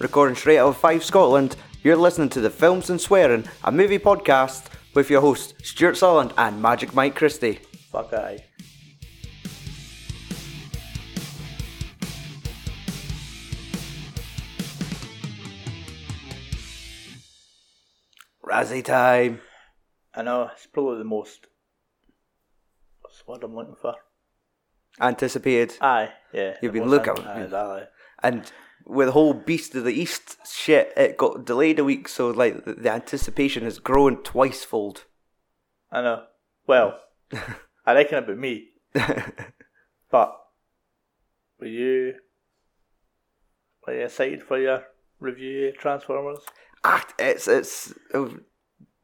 Recording straight out of 5 Scotland, you're listening to the Films and Swearing, a movie podcast with your hosts Stuart Sutherland and Magic Mike Christie. Fuck aye. Razzie time. I know, it's probably the most. What's the word I'm looking for? Anticipated. Aye, yeah. You've been looking- Aye, exactly. And with the whole Beast of the East shit, it got delayed a week, so like the, the anticipation has grown twice fold. I know. Well, I reckon about me, but were you like excited for your review of Transformers? ah, it's it's uh,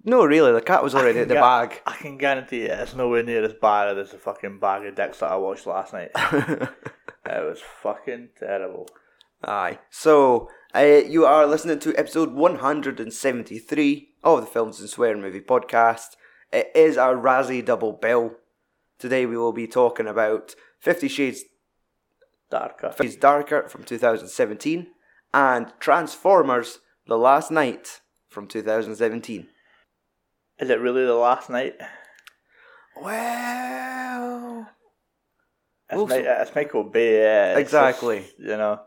no, really. The cat was already in the gu- bag. I can guarantee you it's nowhere near as bad as the fucking bag of dicks that I watched last night. it was fucking terrible. Aye. So, uh, you are listening to episode 173 of the Films and Swearing Movie Podcast. It is our Razzie double bill. Today we will be talking about Fifty Shades Darker. Fifty Shades Darker from 2017 and Transformers The Last Knight from 2017. Is it really the last night? Well, It's, Also- it's Michael Bay. Yeah, it's Exactly. just, you know.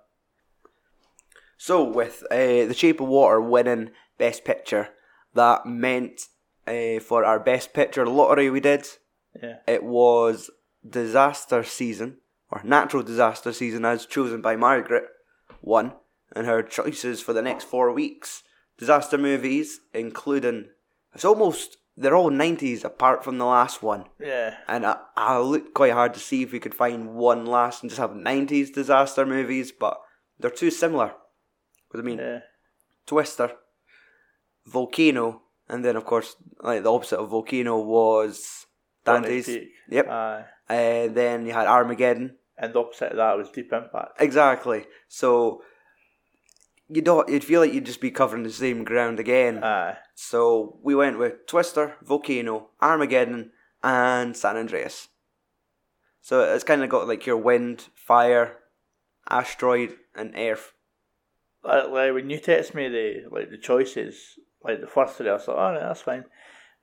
So, with uh, The Shape of Water winning Best Picture, that meant uh, for our Best Picture lottery we did, Yeah. it was Disaster Season, or Natural Disaster Season as chosen by Margaret, won, and her choices for the next four weeks. Disaster movies, including, it's almost, they're all 90s apart from the last one. Yeah. And I, I looked quite hard to see if we could find one last and just have 90s disaster movies, but they're too similar. 'Cause I mean, Yeah. Twister, Volcano, and then of course, like the opposite of Volcano was Dante's. Dante's Peak. Yep. Aye. And then you had Armageddon. and the opposite of that was Deep Impact. Exactly. So you don't. You'd feel like you'd just be covering the same ground again. Aye. so we went with Twister, Volcano, Armageddon, and San Andreas. So it's kind of got like your wind, fire, asteroid, and earth. Like, like when you text me the like the choices, like the first three, I was like, oh, right, that's fine.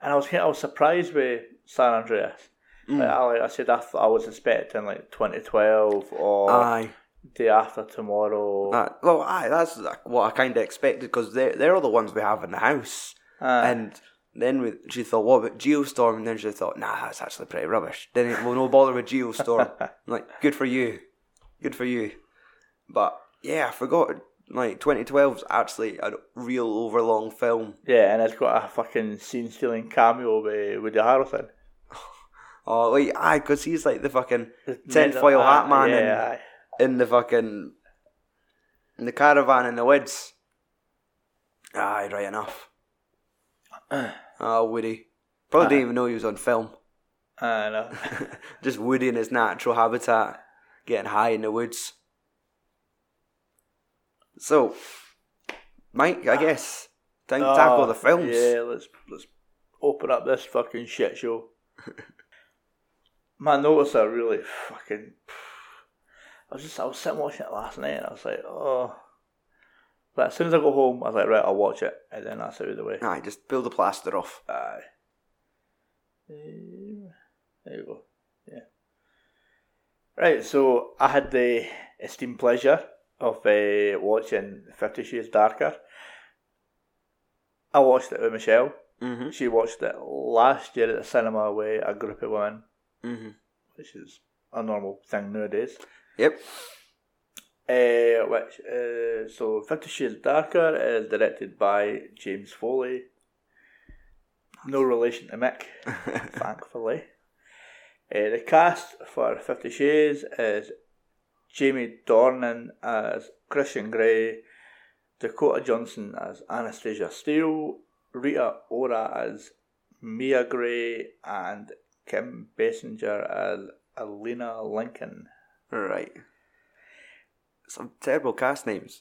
And I was I was surprised with San Andreas. Mm. Like, I, like I said, I, thought I was expecting like 2012 or Aye. Day After Tomorrow. Uh, well, aye, that's what I kind of expected because they're, they're all the ones we have in the house. Aye. And then we, she thought, what about Geostorm? And then she thought, nah, that's actually pretty rubbish. Then we'll no bother with Geostorm. Like, good for you. Good for you. But yeah, I forgot. Like, 2012 is actually a real overlong film. yeah, and it's got a fucking scene stealing cameo with Woody Harrelson. Oh, like, aye, because he's like the fucking tinfoil hat man Yeah, aye. in the fucking in the caravan in the woods. Aye, right enough. oh, Woody. Probably didn't even know he was on film. I know. Just Woody in his natural habitat, getting high in the woods. So, Mike, I guess time to tackle Oh, the films. Yeah, let's let's open up this fucking shit show. My notes are really fucking. I was just I was sitting watching it last night and I was like, oh. But as soon as I go home, I was like, right, I'll watch it, and then that's out of the way. Aye, just peel the plaster off. Aye. Um, There you go. Yeah. Right, so I had the esteemed pleasure of uh, watching Fifty Shades Darker. I watched it with Michelle. Mm-hmm. She watched it last year at the cinema with a group of women, Mm-hmm. which is a normal thing nowadays. Yep. Uh, which uh, so Fifty Shades Darker is directed by James Foley. No relation to Mick, thankfully. Uh, the cast for Fifty Shades is Jamie Dornan as Christian Grey, Dakota Johnson as Anastasia Steele, Rita Ora as Mia Grey, and Kim Basinger as Elena Lincoln. Right. Some terrible cast names.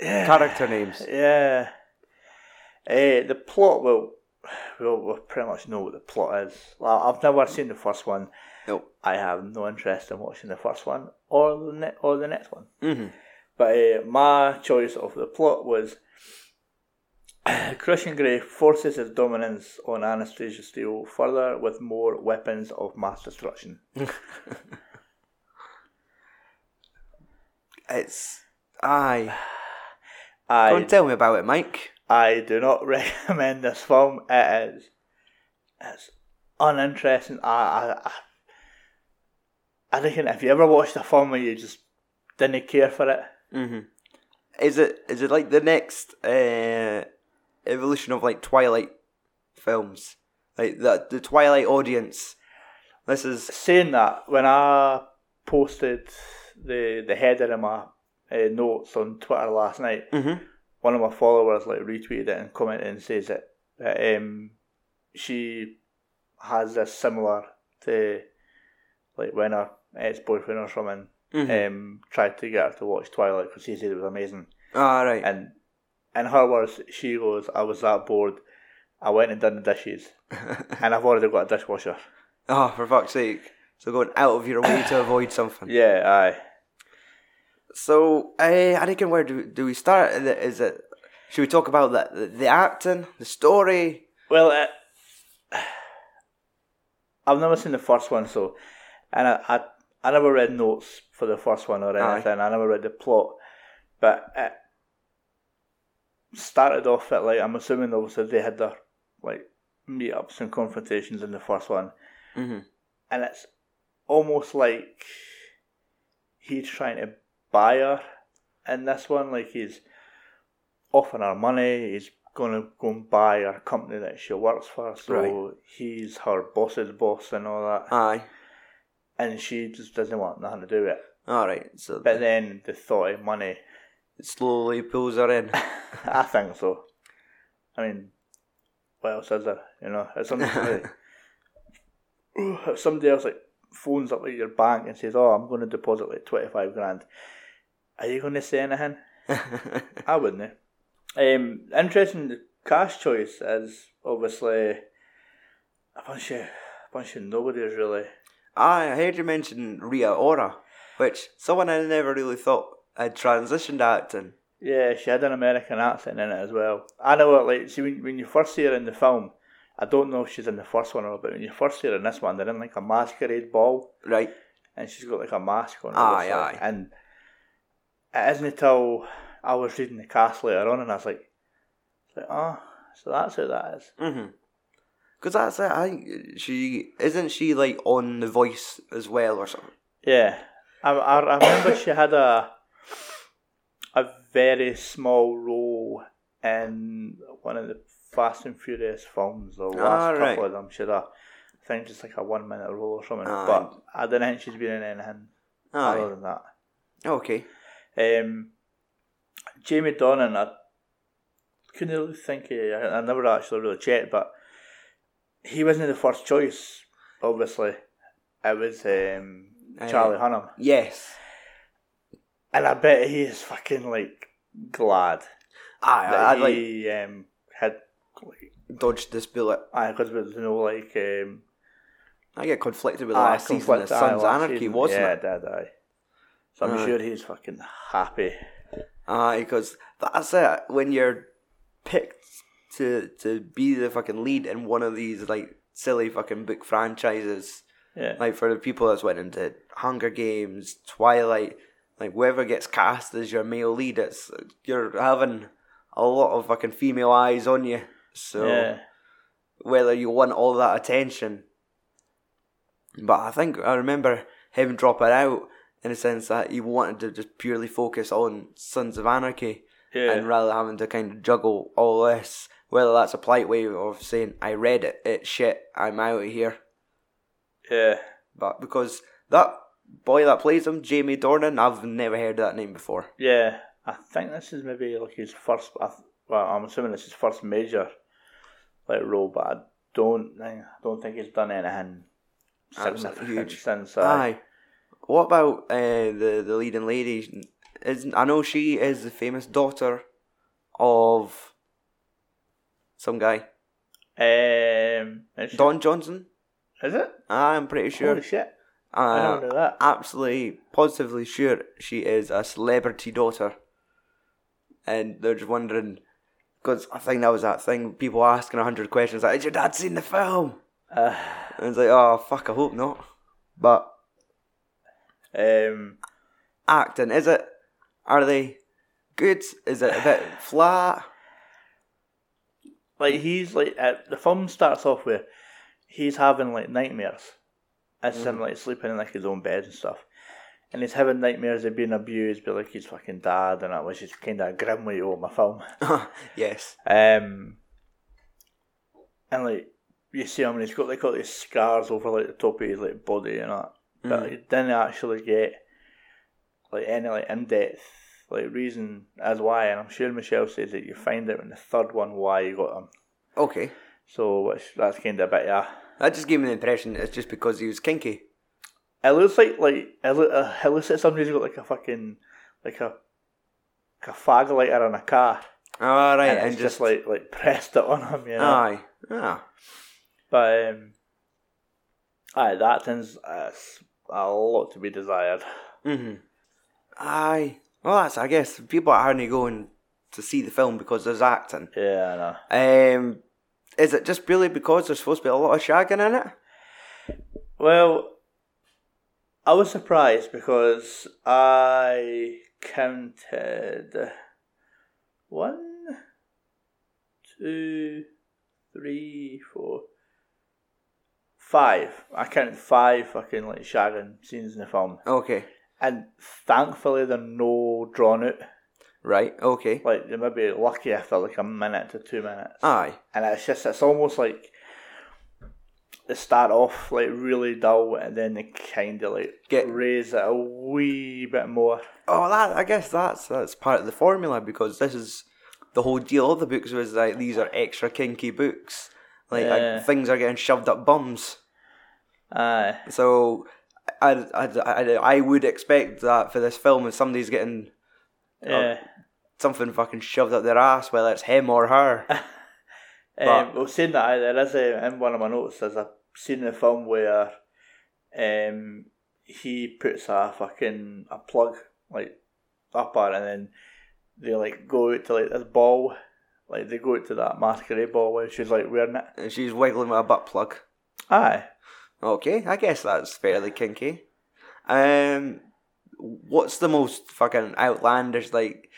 Yeah. Character names. Yeah. Uh, the plot, well, we'll, we'll pretty much know what the plot is. Well, I've never seen the first one. Nope. I have no interest in watching the first one or the ne- or the next one. Mm-hmm. But uh, my choice of the plot was Christian Grey forces his dominance on Anastasia Steele further with more weapons of mass destruction. It's aye. I and tell me about it, Mike. I do not recommend this film. It is it's uninteresting. I I I, I reckon if you ever watched a film where you just didn't care for it, Mm-hmm. Is it is it like the next uh, evolution of like Twilight films? Like the the Twilight audience. This is saying that when I posted the the header in my uh, notes on Twitter last night, Mhm. one of my followers like retweeted it and commented and says that, that um, she has this similar to like when her ex boyfriend or something Mhm. um, tried to get her to watch Twilight because he said it was amazing. ah right. And in her words, she goes, "I was that bored. I went and done the dishes, and I've already got a dishwasher." oh, for fuck's sake! So going out of your way to avoid something. Yeah, aye. So uh, I reckon where do do we start? Is it? Should we talk about the the, the acting, the story? Well, uh, I've never seen the first one, so and I, I I never read notes for the first one or Aye. anything. I never read the plot, but it started off at like I'm assuming obviously they had their like meetups and confrontations in the first one, Mm-hmm. and it's almost like he's trying to buy her in this one. Like he's offering her money. He's gonna go and buy her company that she works for. So Right. he's her boss's boss and all that. Aye. And she just doesn't want nothing to do with it. All right. So But then the thought of money, it slowly pulls her in. I think so. I mean, what else is there? You know, it's something. like, somebody else like phones up like your bank and says, "Oh, I'm going to deposit like twenty five grand," are you going to say anything? I wouldn't. Um, interesting. The cash choice is obviously a bunch of a bunch of nobodies really. I heard you mention Rita Ora, which someone I never really thought had transitioned acting. Yeah, she had an American accent in it as well. I know it. Like, see, when, when you first see her in the film, I don't know if she's in the first one or not, but when you first see her in this one, they're in like a masquerade ball, Right. and she's got like a mask on. Aye, aye. And it isn't until I was reading the cast later on, and I was like, like, oh, so that's who that is. Mm-hmm. Because that's it. I think she isn't she like on The Voice as well or something. Yeah, I, I, I remember she had a a very small role in one of the Fast and Furious films. The last Ah, couple right. of them, she had a, I think just like a one minute role or something. Aye. But I don't think she's been in anything other than that. Okay. Um, Jamie Dornan, I couldn't really think. Of, I, I never actually really checked, but he wasn't the first choice. Obviously, it was um, Aye. Charlie Hunnam. Yes. And I bet he is fucking like glad that I'd like um, had like dodged this bullet. I because there's no like um I get conflicted with the last season of conflict, aye, Sons of Anarchy, season. wasn't yeah, it? did I. So I'm Aye. sure he's fucking happy. Aye, because that's it. When you're picked to to be the fucking lead in one of these like silly fucking book franchises, Yeah. like for the people that's went into Hunger Games, Twilight, like whoever gets cast as your male lead, it's you're having a lot of fucking female eyes on you. So yeah. whether you want all that attention. But I think I remember him dropping out in a sense that he wanted to just purely focus on Sons of Anarchy Yeah. and rather than having to kind of juggle all this, whether that's a polite way of saying I read it, it's shit, I'm out of here. yeah. But because that boy that plays him, Jamie Dornan, I've never heard that name before. Yeah. I think this is maybe like his first well, I'm assuming this is his first major like role, but I don't think I don't think he's done anything significant huge. since uh, Aye. What about uh, the the leading lady? Is I know she is the famous daughter of some guy, um Don Johnson. is it? I'm pretty sure. Holy shit. I Uh, don't know that. absolutely, positively sure she is a celebrity daughter. And they're just wondering, because I think that was that thing, people asking a hundred questions like, has your dad seen the film? Uh, And it's like, oh, fuck, I hope not. But um, acting, is it, are they good? Is it a bit flat? like he's like uh, the film starts off with he's having like nightmares as him like sleeping in like his own bed and stuff and he's having nightmares of being abused by like his fucking dad and that which is kind of a grim way open my film yes. um and like you see him and he's got like all these scars over like the top of his like body and that but he didn't actually get like any like in-depth like reason as why and I'm sure Michelle says that you find out in the third one why you got them Okay. so which that's kind of a bit yeah. That just gave me the impression it's just because he was kinky. It looks like like it, look, uh, it looks like somebody's got like a fucking like a like a fag lighter in a car, All right, and, and, it's just, like like pressed it on him, you know. aye, ah, But um, aye, that thing's uh, a lot to be desired. mhm, aye. Well, that's I guess people are only going to see the film because there's acting. Yeah, I know. Um, is it just really because there's supposed to be a lot of shagging in it? Well, I was surprised because I counted one, two, three, four, five. I counted five fucking like shagging scenes in the film, Okay, and thankfully they're no drawn out. right, okay, Like they might be lucky if they're like a minute to two minutes, aye, and it's just it's almost like they start off like really dull, and then they kind of like Get- raise it a wee bit more. Oh, that I guess that's that's part of the formula because this is the whole deal of the books was like these are extra kinky books, like, uh, like, things are getting shoved up bums. Aye. So I, I, I, I would expect that for this film, if somebody's getting Yeah. something fucking shoved up their ass, whether it's him or her. Um, well, saying that, there is a, in one of my notes, there's a scene in the film where um, he puts a fucking a plug like up her, and then they like go out to like this ball, like they go out to that masquerade ball where she's like wearing it. and she's wiggling with a butt plug. Aye. Okay, I guess that's fairly kinky. Um, what's the most fucking outlandish like?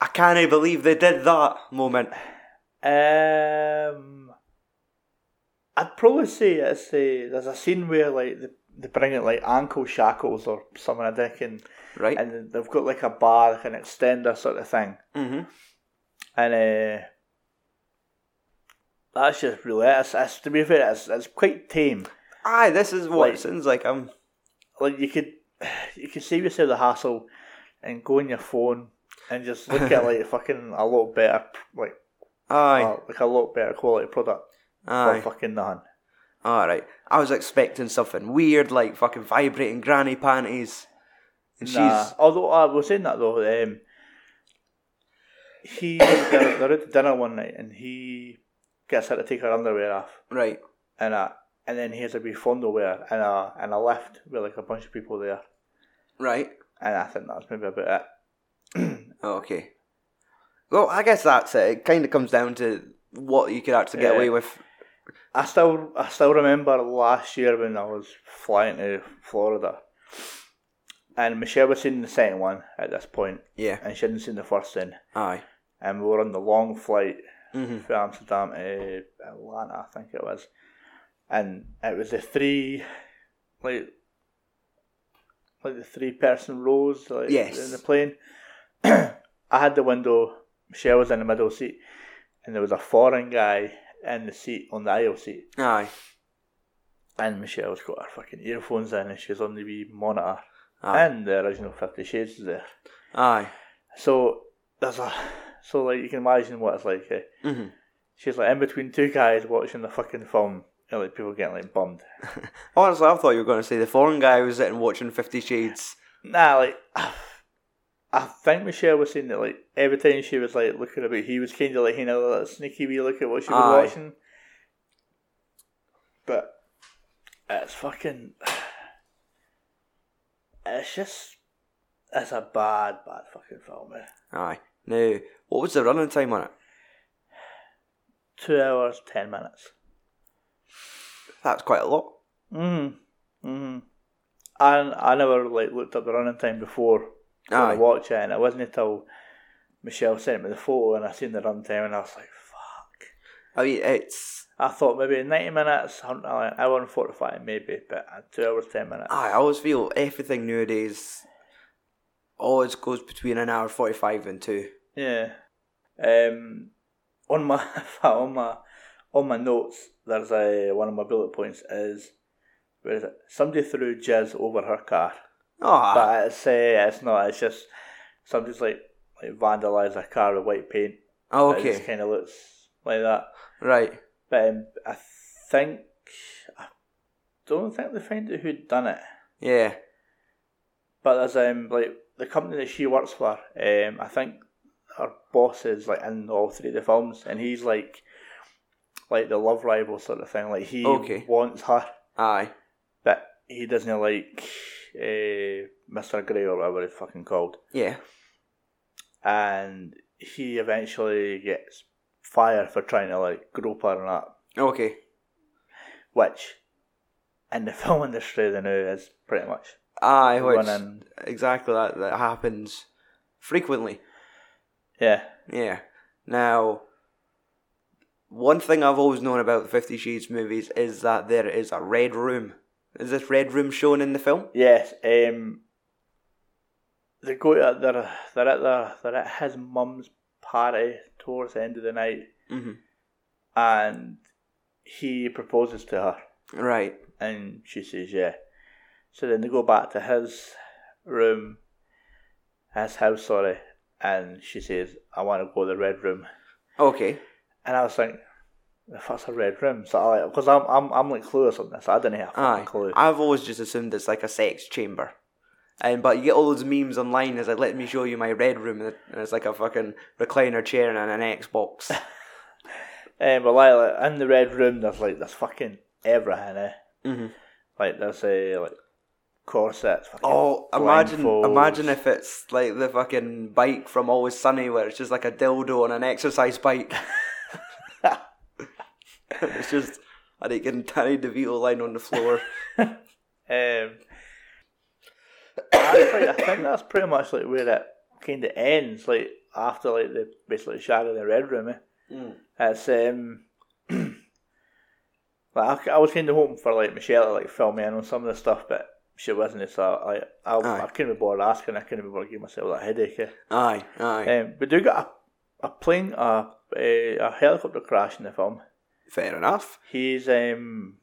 I can't believe they did that moment. Um, I'd probably say it's a, there's a scene where like they, they bring it like ankle shackles or something I think and Right. and they've got like a bar, like an extender sort of thing, mm-hmm. and uh, that's just really. It's, it's, to be fair, it's, it's quite tame. Aye, this is what Like- it sounds like. I'm. Like you could you could save yourself the hassle and go on your phone and just look at like fucking a lot better like Aye, uh, like a lot better quality product aye. for fucking nothing. All right. I was expecting something weird, like fucking vibrating granny panties, and Nah. she's Although I was saying that though, um, he they're, they're at dinner one night and he gets her to take her underwear off right. and uh, and then he has a wee fondle with and a and a lift with like a bunch of people there Right. and I think that's maybe about it. Okay. Well, I guess that's it. It kind of comes down to what you could actually get Yeah. away with. I still I still remember last year when I was flying to Florida. And Michelle was seeing the second one at this point, Yeah. and she hadn't seen the first one. Aye. And we were on the long flight hmm from Amsterdam to Atlanta, I think it was. And it was the three, like, like the three person rows, like Yes. in the plane. I had the window. Michelle was in the middle seat, and there was a foreign guy in the seat on the aisle seat. Aye. And Michelle's got her fucking earphones in, and she's on the wee monitor. Aye. And the original Fifty Shades is there. Aye. So there's a, so like you can imagine what it's like. Eh? hmm She's like in between two guys watching the fucking film, and like people getting like bummed. Honestly, I thought you were going to say the foreign guy was sitting watching Fifty Shades. Nah, like I think Michelle was saying that like every time she was like looking about, he was kind of like you know a sneaky wee look at what she was Aye. watching. But it's fucking it's just it's a bad, bad fucking film. Eh? Aye. Now, what was the running time on it? Two hours ten minutes. That's quite a lot. Mm. Mm. And I never like looked up the running time before I Aye. watched it, and it wasn't until Michelle sent me the photo and I seen the run time, and I was like, "Fuck." I mean, it's. I thought maybe ninety minutes, uh, an hour and forty five, maybe, but uh, two hours ten minutes. Aye, I always feel everything nowadays always goes between an hour forty-five and two. Yeah. Um, on my on my on my notes, there's a one of my bullet points is where is it? Somebody threw jizz over her car, Oh, but it's uh, it's not. It's just somebody's like like vandalised a car with white paint. oh, okay. It just kind of looks like that. right. But um, I think I don't think they found out who'd done it. Yeah, But there's um like the company that she works for. Um, I think her boss is like in all three of the films, and he's like like the love rival sort of thing. Like he Okay. wants her, aye, but he doesn't like uh, Mr. Grey or whatever he's fucking called. yeah, And he eventually gets fired for trying to like grope her and that, okay, which in the film industry they know is pretty much aye. Which running. exactly that that happens frequently. Yeah, Yeah. Now, one thing I've always known about the Fifty Shades movies is that there is a red room. Is this red room shown in the film? Yes, um, they go to they're they're at the they're at his mum's party towards the end of the night, hmm and he proposes to her, Right. and she says yeah. So then they go back to his room, his house, sorry, and she says, "I want to go to the red room," Okay. and I was like. The fuck's a red room? So I because I'm I'm I'm like clueless on this. I didn't have a clue. I've always just assumed it's like a sex chamber. And but you get all those memes online as like, let me show you my red room, and it's like a fucking recliner chair and an Xbox. Um, but like, like in the red room, there's like there's fucking everything. Eh? hmm Like there's a like corsets. Oh, imagine, blindfolds. imagine if it's like the fucking bike from Always Sunny, where it's just like a dildo on an exercise bike. it's just a naked Danny DeVito lying on the floor. Um, actually, I think that's pretty much like where it kind of ends. Like after like the basically shag in the red room. Eh? Mm. It's um. like I, I was kind of hoping for like Michelle to like fill me in on some of the stuff, but she wasn't. It, so like I, Aye. I couldn't be bothered asking. I couldn't be bothered giving myself that headache. Eh? Aye, aye. Um, we do get a, a plane, a, a, a helicopter crash in the film. Fair enough. He's um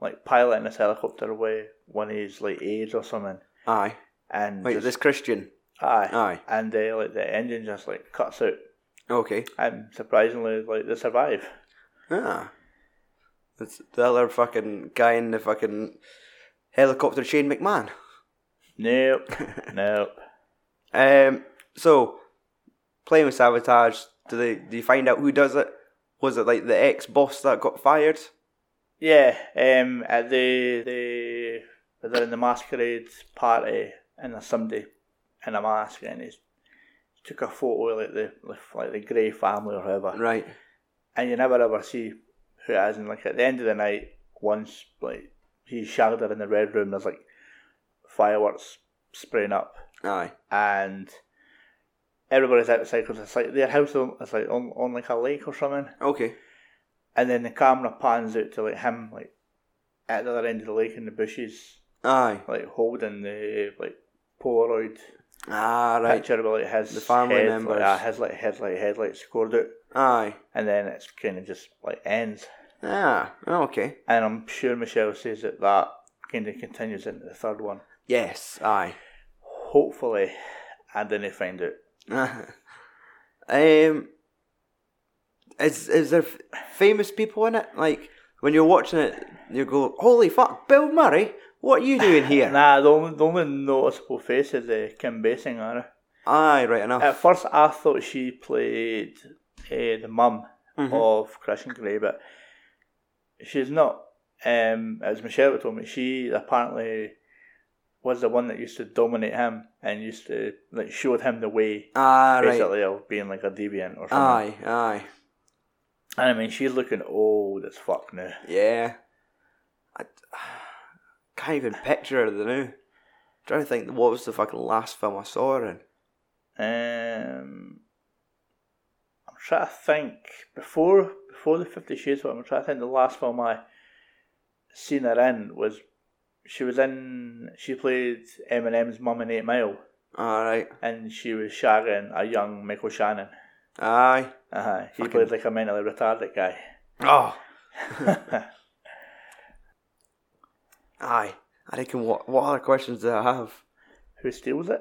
like piloting this helicopter away one of his like aides or something, Aye. and Wait, just- this Christian. aye, Aye. and uh, like the engine just like cuts out, Okay. and surprisingly, like they survive. Ah. It's the other fucking guy in the fucking helicopter, Shane McMahon. Nope, nope. Um. So, playing with sabotage. Do they? Do you find out who does it? Was it like the ex boss that got fired? Yeah, um, at the the they're in the masquerade party, and there's somebody in a mask, and he's took a photo of like the like the Grey family or whoever. Right. and you never ever see who it is. And like at the end of the night, once like he's shagged her in the red room, there's like fireworks spraying up, Aye. and everybody's outside because it's like their house on, it's like on, on like a lake or something. Okay. And then the camera pans out to like him like at the other end of the lake in the bushes, Aye. like holding the like Polaroid Ah, right. picture of like his The family head, members. like, ah, his like headlight headlights scored out, Aye. and then it's kind of just like ends. Ah. Okay. And I'm sure Michelle says that that kind of continues into the third one. Yes. Aye. Hopefully, I didn't find out. um. Is is there f- famous people in it? Like when you're watching it, you go, "Holy fuck, Bill Murray! What are you doing here?" Nah, the only, the only noticeable face is uh, Kim Basinger. Aye, right enough. At first, I thought she played uh, the mum Mhm. of Christian Grey, but she's not. Um, as Michelle told me, she apparently was the one that used to dominate him and used to like showed him the way Ah, right. basically of being like a deviant or something. Aye, aye. And I mean, she's looking old as fuck now. Yeah. I can't even picture her now. trying to think what was the fucking last film I saw her in. Um, I'm trying to think before before the Fifty Shades one. I'm trying to think the last film I seen her in was she was in she played Eminem's mum in Eight Mile, Alright. and she was shagging a young Michael Shannon. Aye. Uh-huh. He Fucking- played like a mentally retarded guy. Oh. Aye. I reckon what what other questions do I have? Who steals it?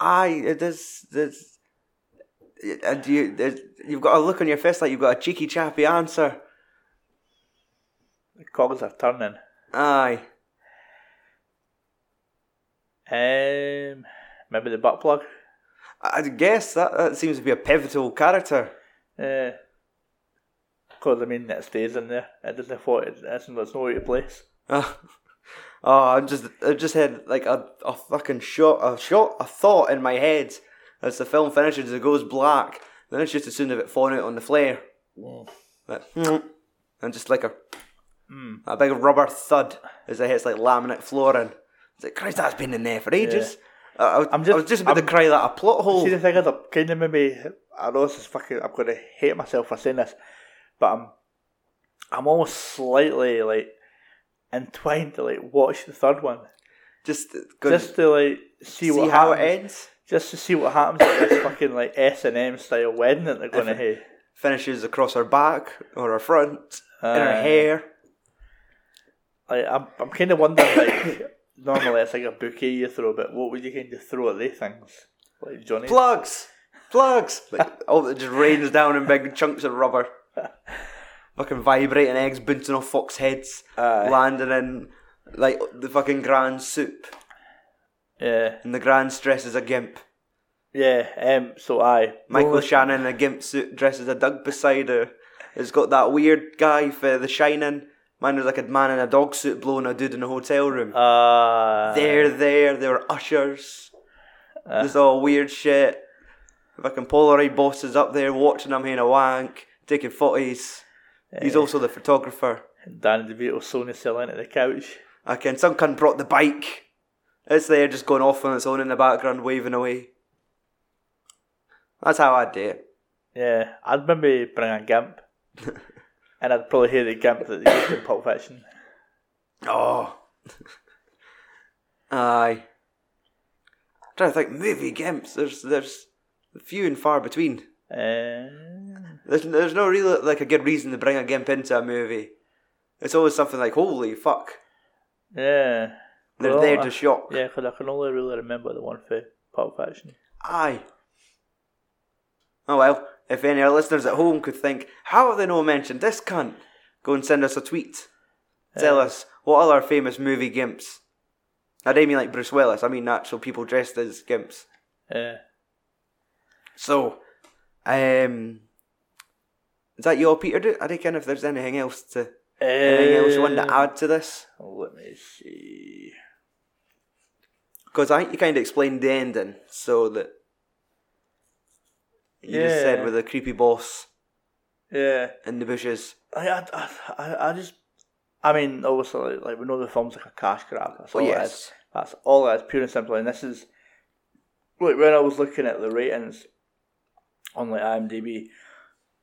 Aye, it is there's and you, you've got a look on your face like you've got a cheeky chappy answer. The cogs are turning. Aye. Um, maybe the butt plug. I guess that, that seems to be a pivotal character. Uh, because I mean, it stays in there. It doesn't fall. It doesn't. There's no out of place. Oh I just I just had like a, a fucking shot a shot a thought in my head as the film finishes it goes black. Then it's just as soon as it falling out on the flare. Like, and just like a Mm. a big rubber thud as it hits like laminate flooring. It's like Christ that's been in there for ages. I, I, was- I'm I just- was just about to I'm- cry that a plot hole. See, the thing is, I'm kind of maybe. I know this is fucking. I'm going to hate myself for saying this, but I'm. I'm almost slightly like entwined to like watch the third one, just just to like see, see what how happens, it ends. Just to see what happens at this fucking like S and M style wedding that they're going to have. Finishes across her back or her front, in her hair. Like, I'm, I'm kind of wondering, like, normally it's like a bouquet you throw, but what would you kind of throw at these things? Like Johnny? Plugs! Plugs! Like, oh, it just rains down in big chunks of rubber. fucking vibrating eggs bouncing off fox heads, Aye. landing in like the fucking grand soup. Yeah, And the grand dresses a gimp. yeah. Um. So I Michael Shannon in a gimp suit dresses a Doug beside her. It's got that weird guy for The Shining. Mine was like a man in a dog suit blowing a dude in a hotel room. Uh, They're there, they were ushers. There's all weird shit. Fucking Polaroid boss is up there watching him having a wank, taking footies. He's also the photographer. Danny DeVito Sony selling at the couch. I can some cunt brought the bike. It's there just going off on its own in the background, waving away. That's how I'd do it. Yeah, I'd maybe bring a gimp, and I'd probably hear the gimp that they used in Pulp Fiction. Oh. Aye. trying to think movie gimps. There's there's few and far between. Uh, There's there's no real like a good reason to bring a gimp into a movie. It's always something like holy fuck. yeah, They're Well, there I- to shock. yeah, because I can only really remember the one for Pulp Fiction. Aye. Oh well, if any of our listeners at home could think, how have they not mentioned this cunt? Go and send us a tweet. Tell us what other famous movie gimps. I don't mean like Bruce Willis, I mean actual people dressed as gimps. Yeah. So, um, is that you all, Peter? Do I reckon if there's anything else to anything else you want to Uh, add to this? Let me see. Because I think you kind of explained the ending, so that you just said with the creepy boss Yeah. in the bushes. I, I, I, I just, I mean, obviously, like, we know the film's like a cash grab. That's all Oh, it yes. is. That's all it is, pure and simple. And this is, like, when I was looking at the ratings on like IMDb,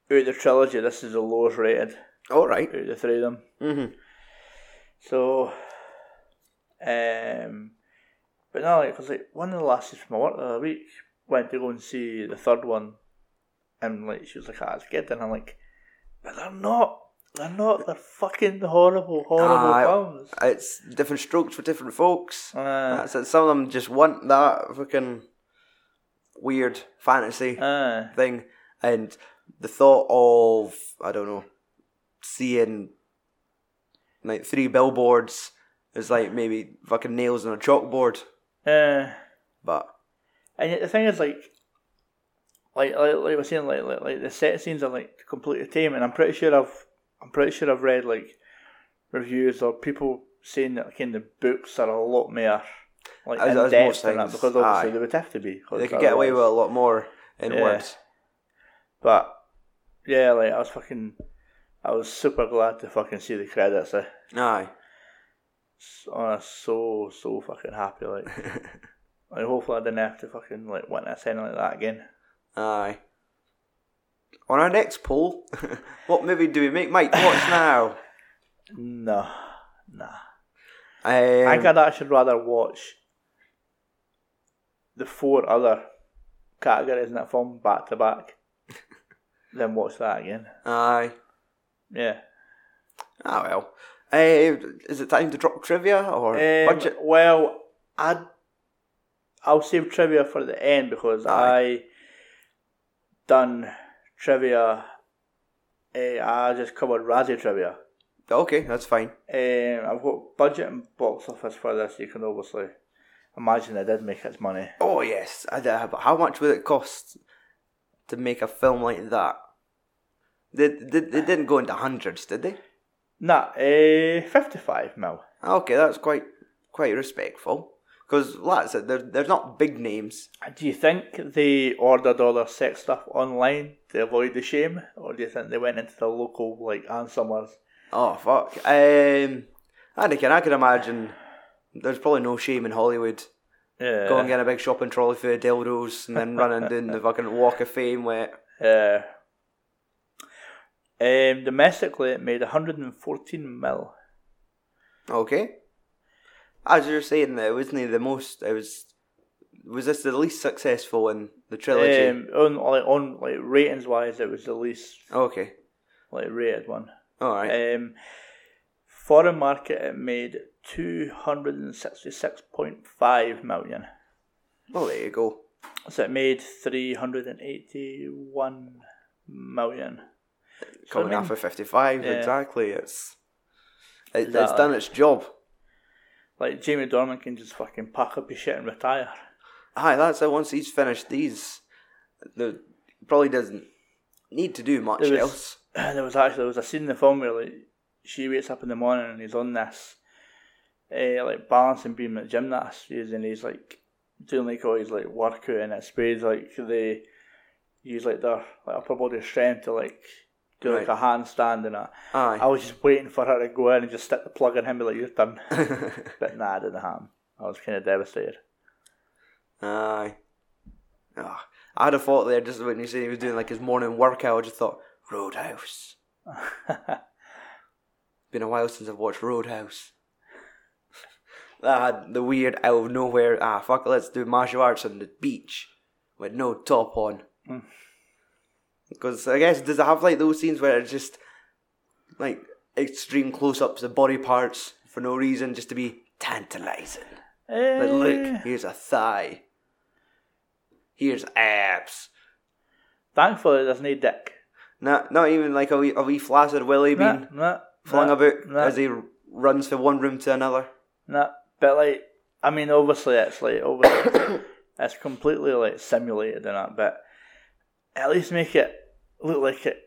out of the trilogy, this is the lowest rated All right. out of the three of them. Mm-hmm. So, um, but no, like, cause like one of the lasses from my work the other week went to go and see the third one, and like she was like, "Ah, it's good," and I'm like, "But they're not. They're not. They're fucking horrible, horrible Aye. films." It's different strokes for different folks. Uh, it. Some of them just want that fucking weird fantasy uh, thing, and the thought of I don't know, seeing like three billboards is like maybe fucking nails on a chalkboard. Uh, But and yet the thing is, like, like, like, like I was saying, like, like, like the set scenes are like completely tame, and I'm pretty sure I've, I'm pretty sure I've read like reviews or people saying that kind of books are a lot more like As- in as depth most and that because obviously aye. they would have to be They could get away with a lot more in Yeah. words. But yeah, like I was fucking, I was super glad to fucking see the credits. Eh? Aye. Was so so fucking happy. Like, like hopefully I didn't have to fucking like witness anything like that again. Aye. On our next poll, what movie do we make Mike watch now? No, nah. Um, I think I'd actually rather watch the four other categories in that film back to back than watch that again. Aye. Yeah. Ah well. Uh, is it time to drop trivia or Um, budget? Well, I'd, I'll save trivia for the end because Aye. I done trivia. Uh, I just covered Razzie trivia. Okay, that's fine. Um, I've got budget and box office for this. You can obviously imagine it did make its money. Oh yes, I did, but how much would it cost to make a film like that? They, they, they didn't go into hundreds, did they? Nah, uh, 55 mil. Okay, that's quite quite respectful. Because that's it. There, there's not big names. Do you think they ordered all their sex stuff online to avoid the shame? Or do you think they went into the local, like, Ann Summers? Oh fuck. Um, I I can imagine. There's probably no shame in Hollywood Yeah. going in a big shopping trolley for dildos and then running down the fucking Walk of Fame with. Yeah. Um, domestically, it made 114 mil. Okay. As you were saying, that it wasn't the most. It was. Was this the least successful in the trilogy? Um, on like on like ratings wise, it was the least okay. like rated one. All right. Um, foreign market, it made 266.5 million. well, there you go. So it made 381 million. Coming I mean, off of 55, yeah. exactly. It's. It, it's done its job. Like Jamie Dornan can just fucking pack up his shit and retire. Aye, that's it. Once he's finished these, the probably doesn't need to do much There was- else. there was actually there was a scene in the film where like she wakes up in the morning and he's on this uh, like balancing beam at gymnast and he's like doing like all his like workout and it sprays like they use like their like upper body strength to like do like a handstand and a, I Aye. was just waiting for her to go in and just stick the plug in him and be like you're done but nah it didn't happen I was kind of devastated Aye. Ah, I'd have thought there just when you said he was doing like his morning workout, I just thought Roadhouse. Been a while since I've watched Roadhouse. that had the weird out of nowhere. Ah, fuck, let's do martial arts on the beach with no top on. Because I guess does it have like those scenes where it's just like extreme close-ups of body parts for no reason, just to be tantalizing. Like, Eh, look, here's a thigh. Here's abs. thankfully there's no dick Not, not even like a wee, a wee flaccid willy nah, being nah, flung nah, about nah. as he runs from one room to another. No, but like, I mean, obviously it's like obviously it's completely like simulated and that, but at least make it look like it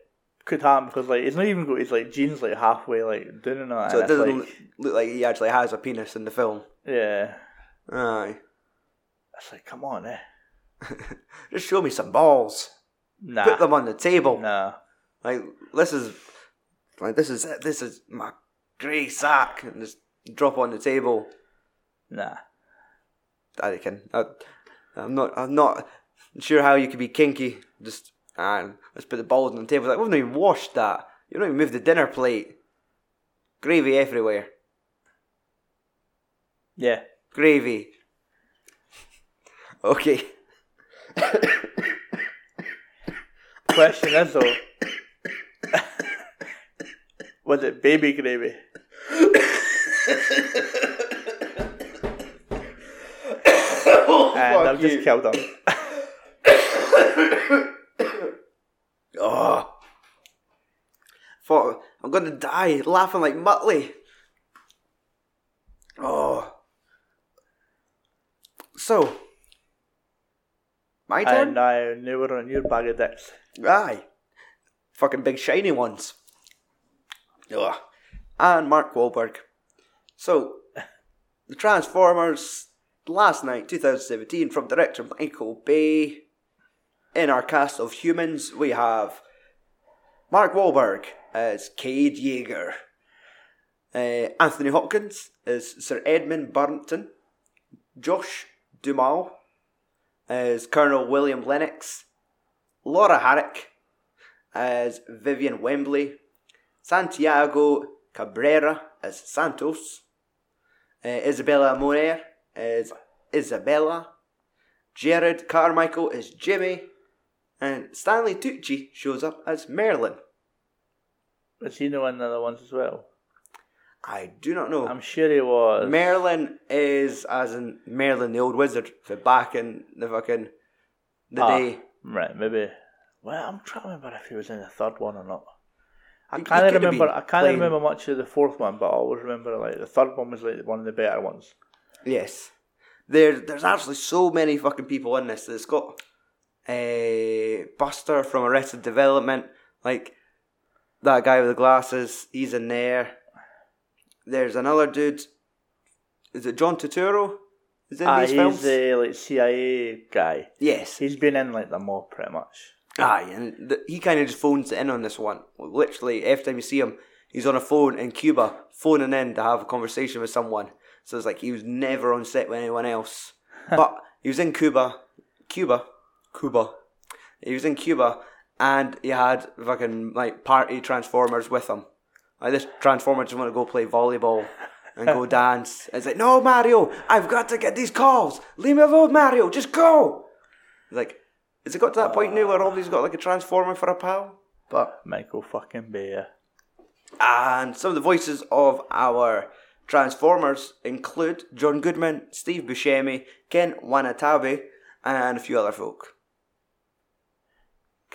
could happen because like it's not even got his like jeans like halfway like doing that. So it doesn't like, look like he actually has a penis in the film. yeah, Aye. it's like come on, eh? Just show me some balls. Nah, Put them on the table. nah, Like this is like this is it. This is my grey sack and just drop on the table. nah. I can. I, I'm not. I'm not sure how you could be kinky. Just ah, let's put the balls on the table. Like we've not even washed that. You don't even move the dinner plate. Gravy everywhere. Yeah, Gravy. Okay. question is though, was it baby gravy? and I've just killed him. Oh. Thought I'm gonna die laughing like Muttley. Oh. So. My turn? And now, now we're on your bag of dicks. Aye. Fucking big shiny ones. Ugh. And Mark Wahlberg. So, the Transformers Last Knight 2017 from director Michael Bay. In our cast of humans, we have Mark Wahlberg as Cade Yeager, uh, Anthony Hopkins as Sir Edmund Burton, Josh Duhamel as Colonel William Lennox, Laura Haddock as Vivian Wembley, Santiago Cabrera as Santos, uh, Isabela Moner as Isabella, Jerrod Carmichael as Jimmy, and Stanley Tucci shows up as Merlin. Was he in the other ones as well? I do not know. I'm sure he was. Merlin is as in Merlin the old wizard for back in the fucking the Ah, day. Right, maybe. Well, I'm trying to remember if he was in the third one or not. I can't remember. I can't remember much of the fourth one, but I always remember like the third one was like one of the better ones. Yes. There, there's actually so many fucking people in this. It's got uh, Buster from Arrested Development, like that guy with the glasses. He's in there. There's another dude. Is it John Turturro? Is in Ah, these he's films? the like CIA guy. yes. He's been in like them all pretty much. Aye, and th- he kind of just phones in on this one. Literally, every time you see him, he's on a phone in Cuba, phoning in to have a conversation with someone. So it's like he was never on set with anyone else. but he was in Cuba, Cuba, Cuba. He was in Cuba, and he had fucking like party Transformers with him. Like this Transformer just want to go play volleyball and go dance. It's like, no, Mario, I've got to get these calls. Leave me alone, Mario. Just go. Like, has it got to that point now where everybody's got like a Transformer for a pal? But Michael fucking Bay. and some of the voices of our Transformers include John Goodman, Steve Buscemi, Ken Watanabe, and a few other folk.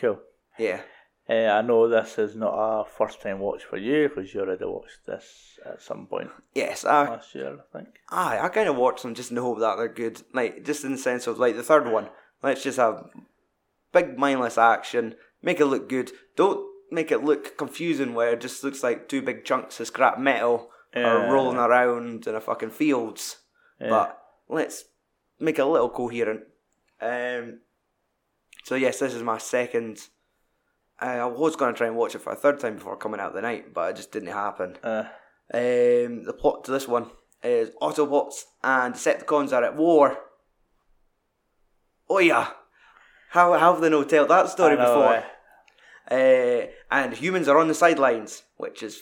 Cool. Yeah. Uh, I know this is not a first time watch for you because you already watched this at some point Yes, I, last year, I think. I, I kind of watch them just in the hope that they're good. Like, just in the sense of, like, the third one. Let's just have big, mindless action, make it look good. Don't make it look confusing where it just looks like two big chunks of scrap metal Yeah. are rolling around in a fucking fields. Yeah. But let's make it a little coherent. Um, so, yes, this is my second. I was going to try and watch it for a third time before coming out the night, but it just didn't happen. Uh, Um, the plot to this one is Autobots and Decepticons are at war. Oh yeah, how, how have they not told that story know, before? eh? Uh, and humans are on the sidelines, which is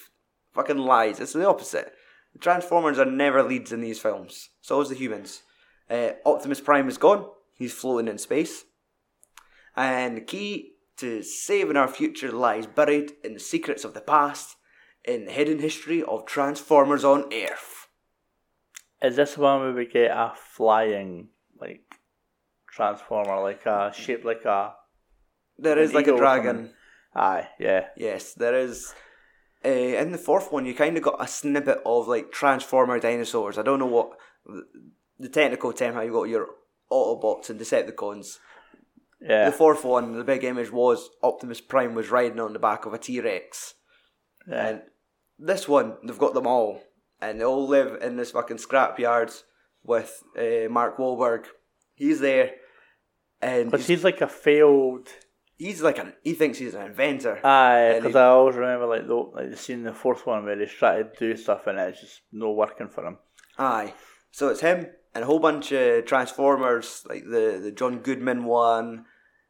fucking lies. It's the opposite. The Transformers are never leads in these films. So is the humans. Uh, Optimus Prime is gone. He's floating in space. And the key to saving our future lies buried in the secrets of the past, in the hidden history of Transformers on Earth. Is this one where we get a flying like transformer, like a shaped like a There is like a dragon. aye, yeah, Yes, there is. Uh, in the fourth one, you kind of got a snippet of like Transformer dinosaurs. I don't know what the technical term how you got your Autobots and Decepticons. Yeah, The fourth one, the big image was Optimus Prime was riding on the back of a T Rex. yeah. And this one, they've got them all, and they all live in this fucking scrapyard with uh, Mark Wahlberg. He's there, and Because he's, he's like a failed. he's like an he thinks he's an inventor. Aye, because I always remember like the like the scene in the fourth one where he's trying to do stuff and it's just no working for him. Aye. So it's him and a whole bunch of Transformers, like the, the John Goodman one.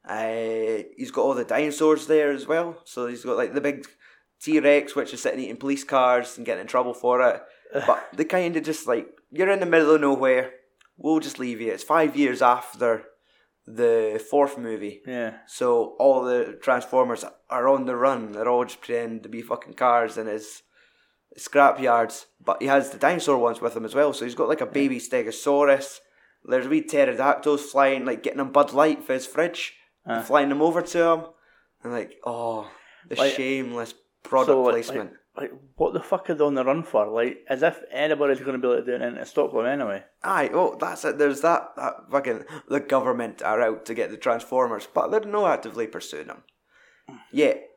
Uh, he's got all the dinosaurs there as well. So he's got like the big T Rex, which is sitting eating police cars and getting in trouble for it. But they kind of just like, you're in the middle of nowhere. We'll just leave you. It's five years after the fourth movie. Yeah, So all the Transformers are on the run. They're all just pretending to be fucking cars and his scrap yards. But he has the dinosaur ones with him as well. So he's got like a baby Stegosaurus. There's wee pterodactyls flying, like getting him Bud Light for his fridge, and uh. flying them over to him. And like, oh, the Like- shameless product so like, placement. like, what the fuck are they on the run for? Like as if anybody's going to be able to do anything to stop them anyway. Aye, oh, that's it. There's that, that fucking. The government are out to get the Transformers, but they're not actively pursuing them. Hmm. Yet,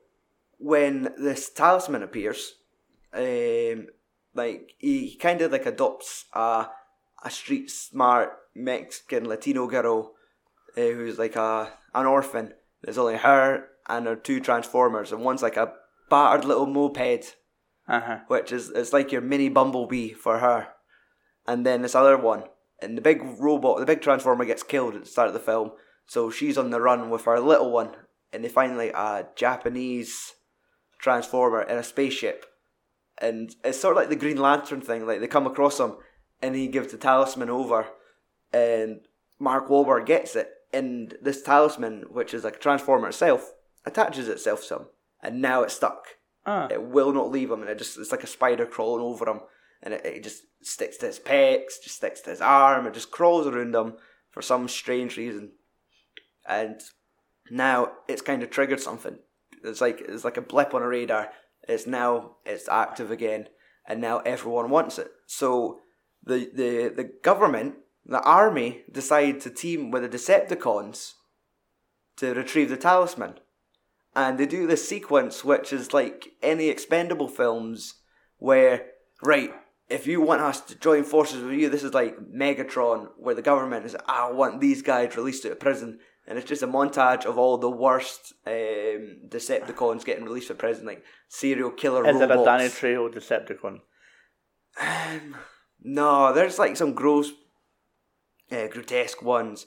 when this talisman appears, um, like he kind of like adopts a a street smart Mexican Latino girl uh, who's like a an orphan. There's only her and her two Transformers, and one's like a battered little moped, Uh-huh. which is it's like your mini Bumblebee for her. And then this other one, and the big robot, the big Transformer gets killed at the start of the film, so she's on the run with her little one, and they find like a Japanese Transformer in a spaceship, and it's sort of like the Green Lantern thing. Like they come across him, and he gives the talisman over, and Mark Wahlberg gets it, and this talisman, which is like a Transformer itself, attaches itself to him, and now it's stuck. Ah. It will not leave him, and it just it's like a spider crawling over him, and it, it just sticks to his pecs, just sticks to his arm, it just crawls around him for some strange reason, and now it's kind of triggered something. It's like it's like a blip on a radar. It's now it's active again, and now everyone wants it. So the the the government, the army, decide to team with the Decepticons to retrieve the talisman and they do this sequence which is like any expendable films where right if you want us to join forces with you this is like megatron where the government is ah, i want these guys released out of prison and it's just a montage of all the worst um, decepticons getting released from prison like serial killer Is robots it a Danny Trejo Decepticon? um, no, there's like some gross, uh, grotesque ones,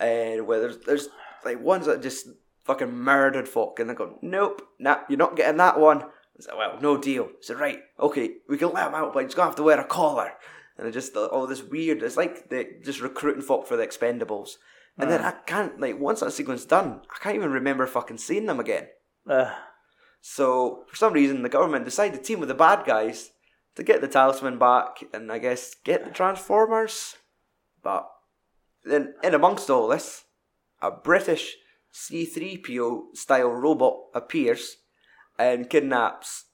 and where there's there's like ones that just fucking murdered folk, and they go, nope, nah, you're not getting that one. I said, well, no deal. I said, right, okay, we can let him out, but he's gonna have to wear a collar, and it just all this weird. It's like they just recruiting folk for the Expendables, and then I can't like once that sequence done, I can't even remember fucking seeing them again. Uh, So for some reason, the government decided to team with the bad guys to get the talisman back, and I guess get the Transformers. But then, in amongst all this, a British C-3PO style robot appears and kidnaps.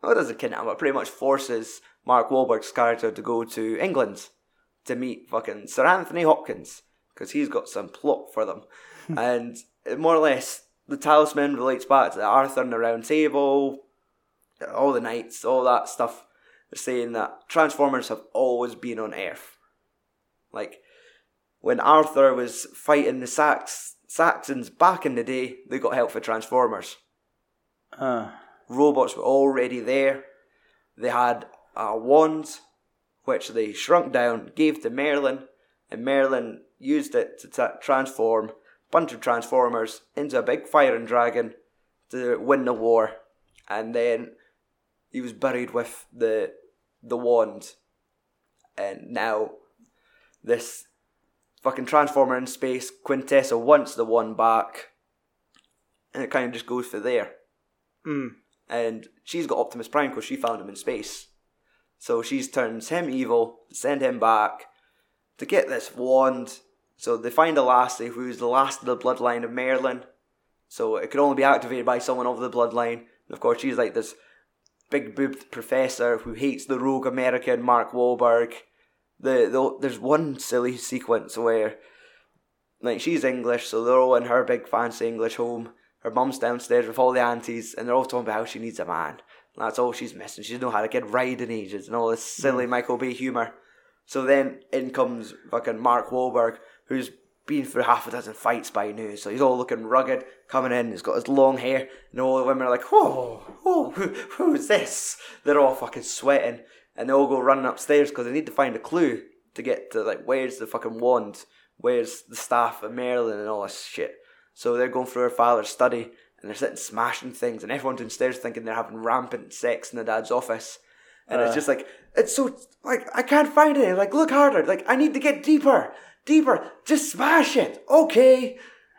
Well, doesn't kidnap, but pretty much forces Mark Wahlberg's character to go to England to meet fucking Sir Anthony Hopkins because he's got some plot for them, and more or less the talisman relates back to Arthur and the Round Table, all the knights, all that stuff. They're saying that Transformers have always been on Earth. Like when Arthur was fighting the Sax Saxons back in the day, they got help for Transformers. uh, Robots were already there. They had a wand, which they shrunk down, gave to Merlin, and Merlin used it to ta transform a bunch of Transformers into a big firing dragon to win the war. And then he was buried with the the wand, and now this fucking Transformer in space Quintessa wants the wand back, and it kind of just goes for there mm, and she's got Optimus Prime because she found him in space. So she turns him evil, send him back to get this wand. So they find a lassie who's the last of the bloodline of Merlin. So it could only be activated by someone of the bloodline. And of course, she's like this big boobed professor who hates the rogue American Mark Wahlberg. The, the there's one silly sequence where like she's English, so they're all in her big fancy English home. Her mum's downstairs with all the aunties, and they're all talking about how she needs a man. And that's all she's missing. She doesn't know how to get riding ages and all this silly mm. Michael Bay humour. So then in comes fucking Mark Wahlberg, who's been through half a dozen fights by now. So he's all looking rugged, coming in. He's got his long hair, and all the women are like, "Whoa, whoa, who, who is this?" They're all fucking sweating, and they all go running upstairs because they need to find a clue to get to like where's the fucking wand, where's the staff of Merlin, and all this shit. So they're going through her father's study, and they're sitting smashing things, and everyone downstairs thinking they're having rampant sex in the dad's office. And it's Uh. just like it's so like I can't find it. Like look harder. Like I need to get deeper, deeper. Just smash it, okay?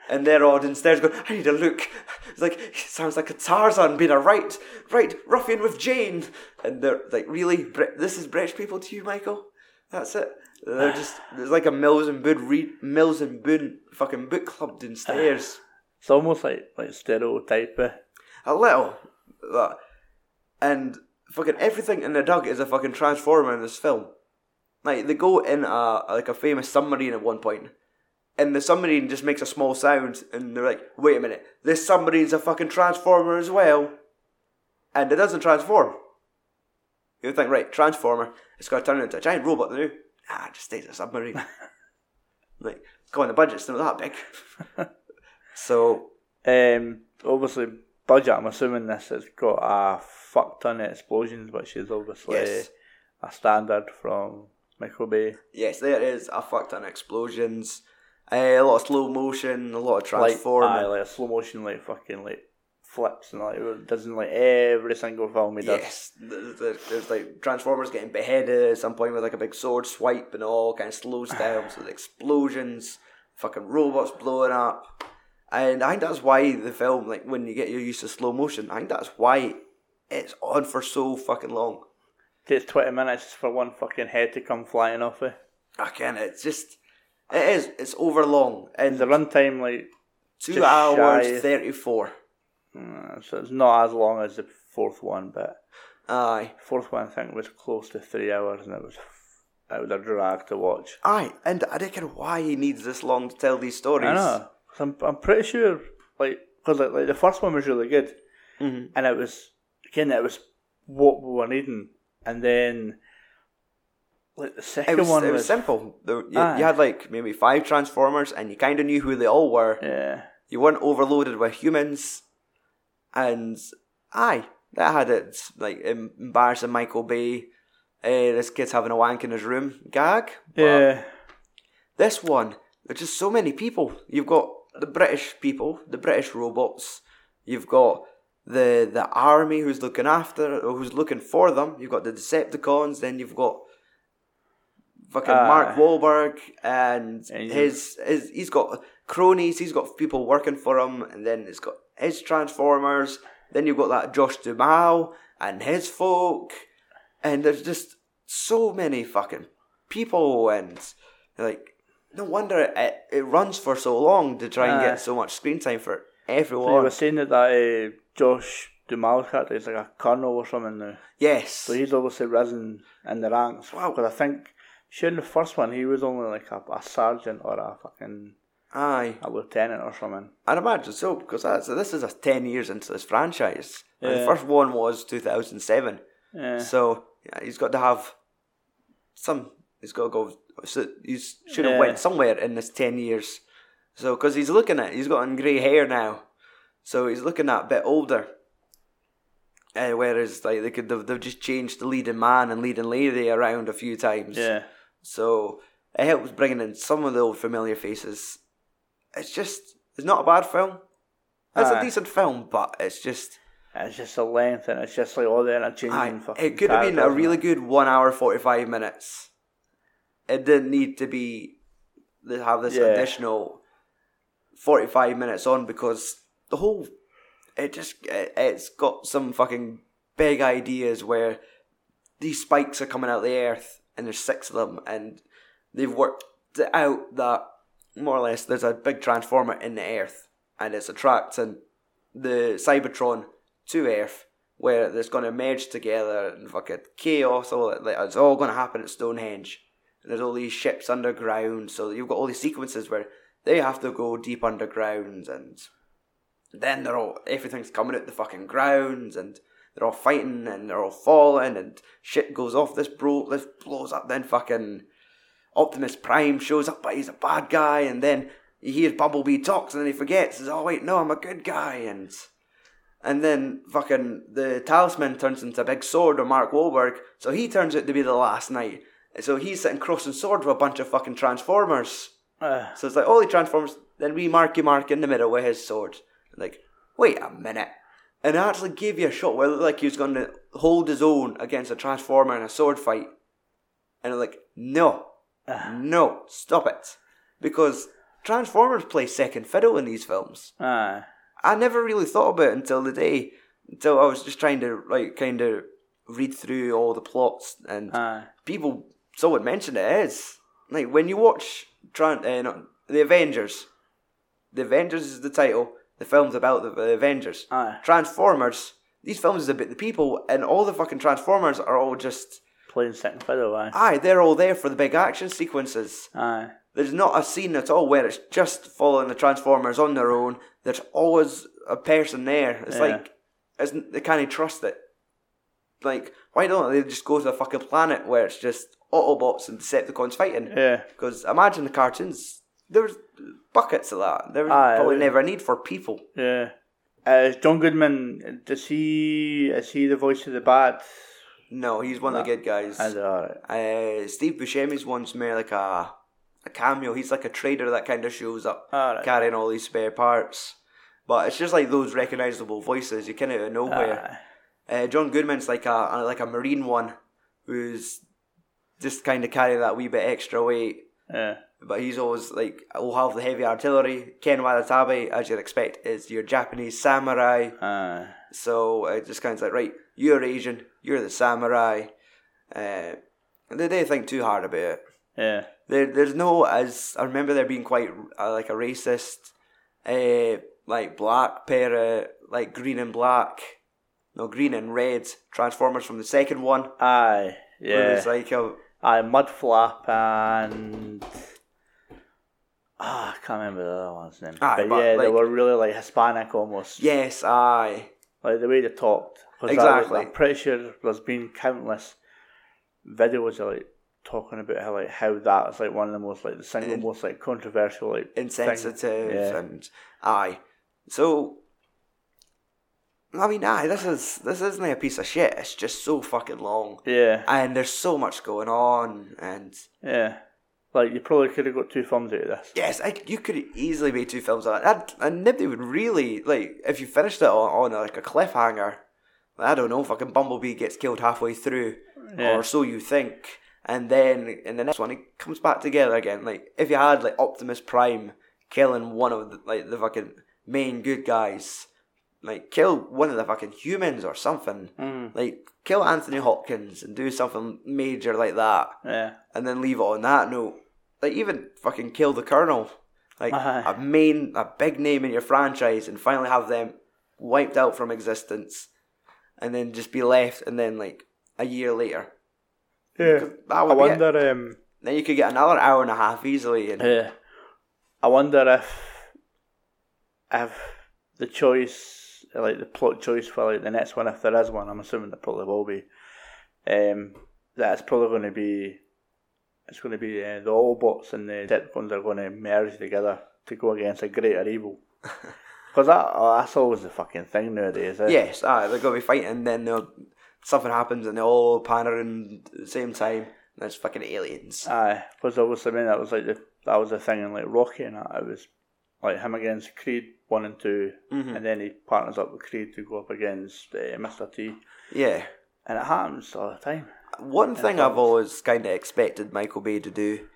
And they're all downstairs going. I need to look. It's like it sounds like a Tarzan being a right, right ruffian with Jane. And they're like, really, Brit- this is British people to you, Michael? That's it. They're just there's like a Mills and Boon read Mills and Boon fucking book club downstairs. it's almost like like stereotype. A little. That. And fucking everything in the dug is a fucking transformer in this film. Like they go in a like a famous submarine at one point, and the submarine just makes a small sound, and they're like, "Wait a minute, this submarine's a fucking transformer as well," and it doesn't transform. You think, right, transformer, it's got to turn into a giant robot now. Ah, it just stays a submarine. Like, go on, the budget's not that big. so, Um, obviously, budget. I'm assuming this has got a fuck ton of explosions, which is obviously Yes. a standard from Michael Bay. yes, there is a fuck ton of explosions, uh, a lot of slow motion, a lot of transforming. Like, aye, like a slow motion, like fucking like flips and like it doesn't like every single film he does. Yes, Th- th- there's like Transformers getting beheaded at some point with like a big sword swipe and all kind of slows down. so the explosions, fucking robots blowing up, and I think that's why the film, like when you get used to slow motion, I think that's why it's on for so fucking long. Takes twenty minutes for one fucking head to come flying off it. Again, it's just it is it's over long and The runtime like two hours shy. thirty four. uh, so it's not as long as the fourth one, but Aye, fourth one I think was close to three hours and it was it was a drag to watch. aye, and I don't get why he needs this long to tell these stories. I know. I'm I'm pretty sure like because like, like the first one was really good, Mhm. and it was again it was what we were needing, and then like the second It was, one it was, was simple. The, you, Aye. you had like maybe five Transformers, and you kind of knew who they all were. yeah You weren't overloaded with humans, and aye, that had its like embarrassing Michael Bay. Uh, this kid's having a wank in his room gag. But yeah This one, there's just so many people. You've got the British people, the British robots. You've got the the army who's looking after, or who's looking for them. You've got the Decepticons. Then you've got fucking Aye. Mark Wahlberg and, And his his he's got cronies. He's got people working for him, and then it's got his Transformers. Then you've got that Josh Duhamel and his folk, and there's just so many fucking people, and like no wonder it, it runs for so long to try and Aye. get so much screen time for everyone. so you were saying that that uh, Josh character is like a colonel or something now. yes, So he's obviously risen in the ranks. Wow. Because I think, sure, in the first one, he was only like a, a sergeant or a fucking aye, a lieutenant or something. I'd imagine so because that's, this is a ten years into this franchise. And the first one was two thousand seven. Yeah. So yeah, he's got to have some. He's got to go. So he should have Yeah. went somewhere in this ten years. So because he's looking at, he's got grey hair now, so he's looking that bit older. Uh, whereas like they could, they've, they've just changed the leading man and leading lady around a few times. Yeah. So it helps bringing in some of the old familiar faces. It's just, it's not a bad film. It's Aye. a decent film, but it's just. It's just the length and it's just like all the interchanging fucking it could have been a really good one hour forty five minutes. It didn't need to be have this Yeah. additional forty five minutes on because the whole it just it, it's got some fucking big ideas where these spikes are coming out of the earth and there's six of them and they've worked it out that more or less there's a big transformer in the earth and it's attracting the Cybertron to Earth where it's going to merge together and fucking chaos. All it's all going to happen at Stonehenge. And there's all these ships underground, so you've got all these sequences where they have to go deep underground, and then they're all everything's coming out the fucking grounds, and they're all fighting and they're all falling, and shit goes off. This bro, this blows up. Then fucking Optimus Prime shows up, but he's a bad guy, and then he hears Bumblebee talks, and then he forgets. Says, "Oh wait, no, I'm a good guy," and and then fucking the talisman turns into a big sword of Mark Wahlberg, so he turns out to be the last knight. So he's sitting crossing swords with a bunch of fucking transformers. Uh, So it's like all the transformers, then we Marky Mark in the middle with his sword. Like, wait a minute. And actually gave you a shot where it looked like he was going to hold his own against a transformer in a sword fight. And I'm like, no, ah. no, stop it. Because Transformers play second fiddle in these films. aye. I never really thought about it until the day, until I was just trying to like kind of read through all the plots, and Aye. people someone mentioned it is like when you watch Tran- uh, no, the Avengers. The Avengers is the title. The film's about the, the Avengers. Aye. Transformers. These films is about the people, and all the fucking Transformers are all just Playing second fiddle, aye. aye. They're all there for the big action sequences. Aye. There's not a scene at all where it's just following the Transformers on their own. There's always a person there. It's Yeah. like isn't they can't trust it. Like, why don't they just go to a fucking planet where it's just Autobots and Decepticons fighting? Yeah. Because imagine the cartoons there's buckets of that. There was Aye, probably aye. never a need for people. Yeah. Uh, John Goodman, does he, is he the voice of the bad? No, he's one of the good guys. Alright? Uh, Steve Buscemi's one's more like a a cameo. He's like a trader that kind of shows up Alright. carrying all these spare parts. But it's just like those recognizable voices. You kind of out of nowhere. Uh, John Goodman's like a, a like a marine one who's just kind of carrying that wee bit extra weight. Yeah. But he's always like, we'll have the heavy artillery. Ken Watanabe, as you'd expect, is your Japanese samurai. Aye. So it just kind of like, right, you're Asian, you're the samurai. Uh, they didn't think too hard about it. Yeah. There, there's no as I remember there being quite uh, like a racist, uh, like black pair of like green and black, no green and red Transformers from the second one. Aye. Yeah. it's like a Aye, Mudflap and. Ah, I can't remember the other one's name. Aye, but, but, yeah, they were really like Hispanic almost. yes, aye, Like the way they talked. Exactly. was- I'm pretty sure there's been countless videos of like talking about how like how that is like one of the most like the single In- most like controversial like insensitive Yeah. and aye. So I mean, aye, this is this isn't a piece of shit. It's just so fucking long, Yeah. and there's so much going on, and Yeah. Like you probably could have got two films out of this. Yes, I, you could easily make two films on that. And, and nobody would really like if you finished it on, on like a cliffhanger. I don't know, fucking Bumblebee gets killed halfway through, Yeah. or so you think, and then in the next one it comes back together again. Like if you had like Optimus Prime killing one of the, like the fucking main good guys, like kill one of the fucking humans or something. Mm. Like kill Anthony Hopkins and do something major like that Yeah. and then leave it on that note. Like even fucking kill the Colonel, like Aye. a main, a big name in your franchise, and finally have them wiped out from existence, and then just be left, and then like a year later, Yeah. that I would it. wonder um Then you could get another hour and a half easily, and Yeah. I wonder if if the choice, like the plot choice for like the next one, if there is one, I'm assuming there probably will be. Um, that it's probably going to be, it's going to be uh, the Autobots and the Decepticons are going to merge together to go against a greater evil. Because that, oh, that's always the fucking thing nowadays. Eh? yes, ah, they're gonna be fighting, then they'll, something happens, and they all pan around at the same time. And there's fucking aliens. Aye, because obviously, I mean, that was like the that was the thing in like Rocky and that. It was like him against Creed one and 2 Mhm. and then he partners up with Creed to go up against uh, Mr T, Yeah. and it happens all the time. One thing. I've always kind of expected Michael Bay to do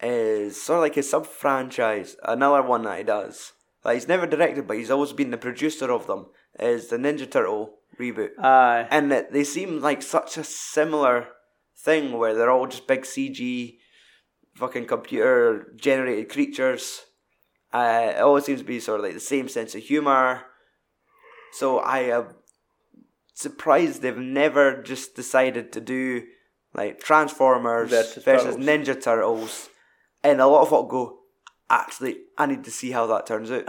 is sort of like his sub franchise. Another one that he does. Like he's never directed, but he's always been the producer of them. Is the Ninja Turtle reboot, Aye, and they seem like such a similar thing where they're all just big CG, fucking computer generated creatures. Uh, it always seems to be sort of like the same sense of humor. So I am surprised they've never just decided to do like Transformers Versus versus. Ninja Turtles, and a lot of folk go, actually, I need to see how that turns out.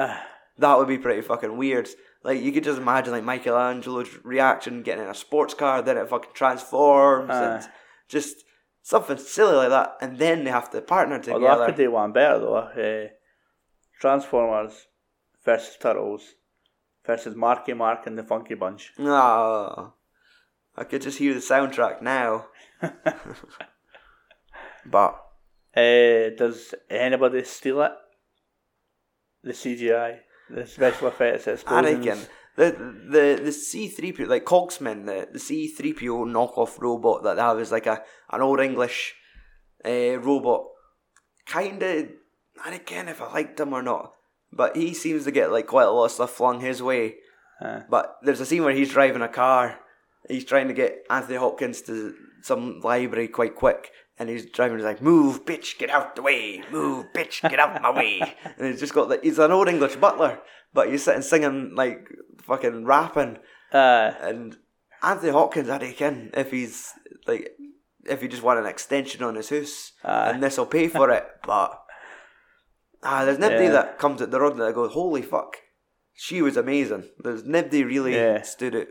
That would be pretty fucking weird. Like you could just imagine like Michelangelo's reaction getting in a sports car, then it fucking transforms and just something silly like that, and then they have to partner although I together. could do one better though. Uh, Transformers versus Turtles versus Marky Mark and the Funky Bunch. Ah, I could just hear the soundtrack now. but Uh, does anybody steal it? The CGI, the special effects, I explosions. the the the C three PO like Cogsman, the the C three PO knockoff robot that they have is like a an old English uh, robot. Kinda, I reckon if I liked him or not, but he seems to get like quite a lot of stuff flung his way. Aye. But there's a scene where he's driving a car. He's trying to get Anthony Hopkins to some library quite quick. And he's driving, he's like, move, bitch, get out the way. Move, bitch, get out my way. And he's just got, like, he's an old English butler, but he's sitting singing, like, fucking rapping. Aye. And Anthony Hopkins, I reckon, if he's, like, if he just want an extension on his house, Aye. and this will pay for it. But, ah, there's nobody Yeah. that comes at the road that goes, holy fuck, she was amazing. There's nobody really Yeah. stood out.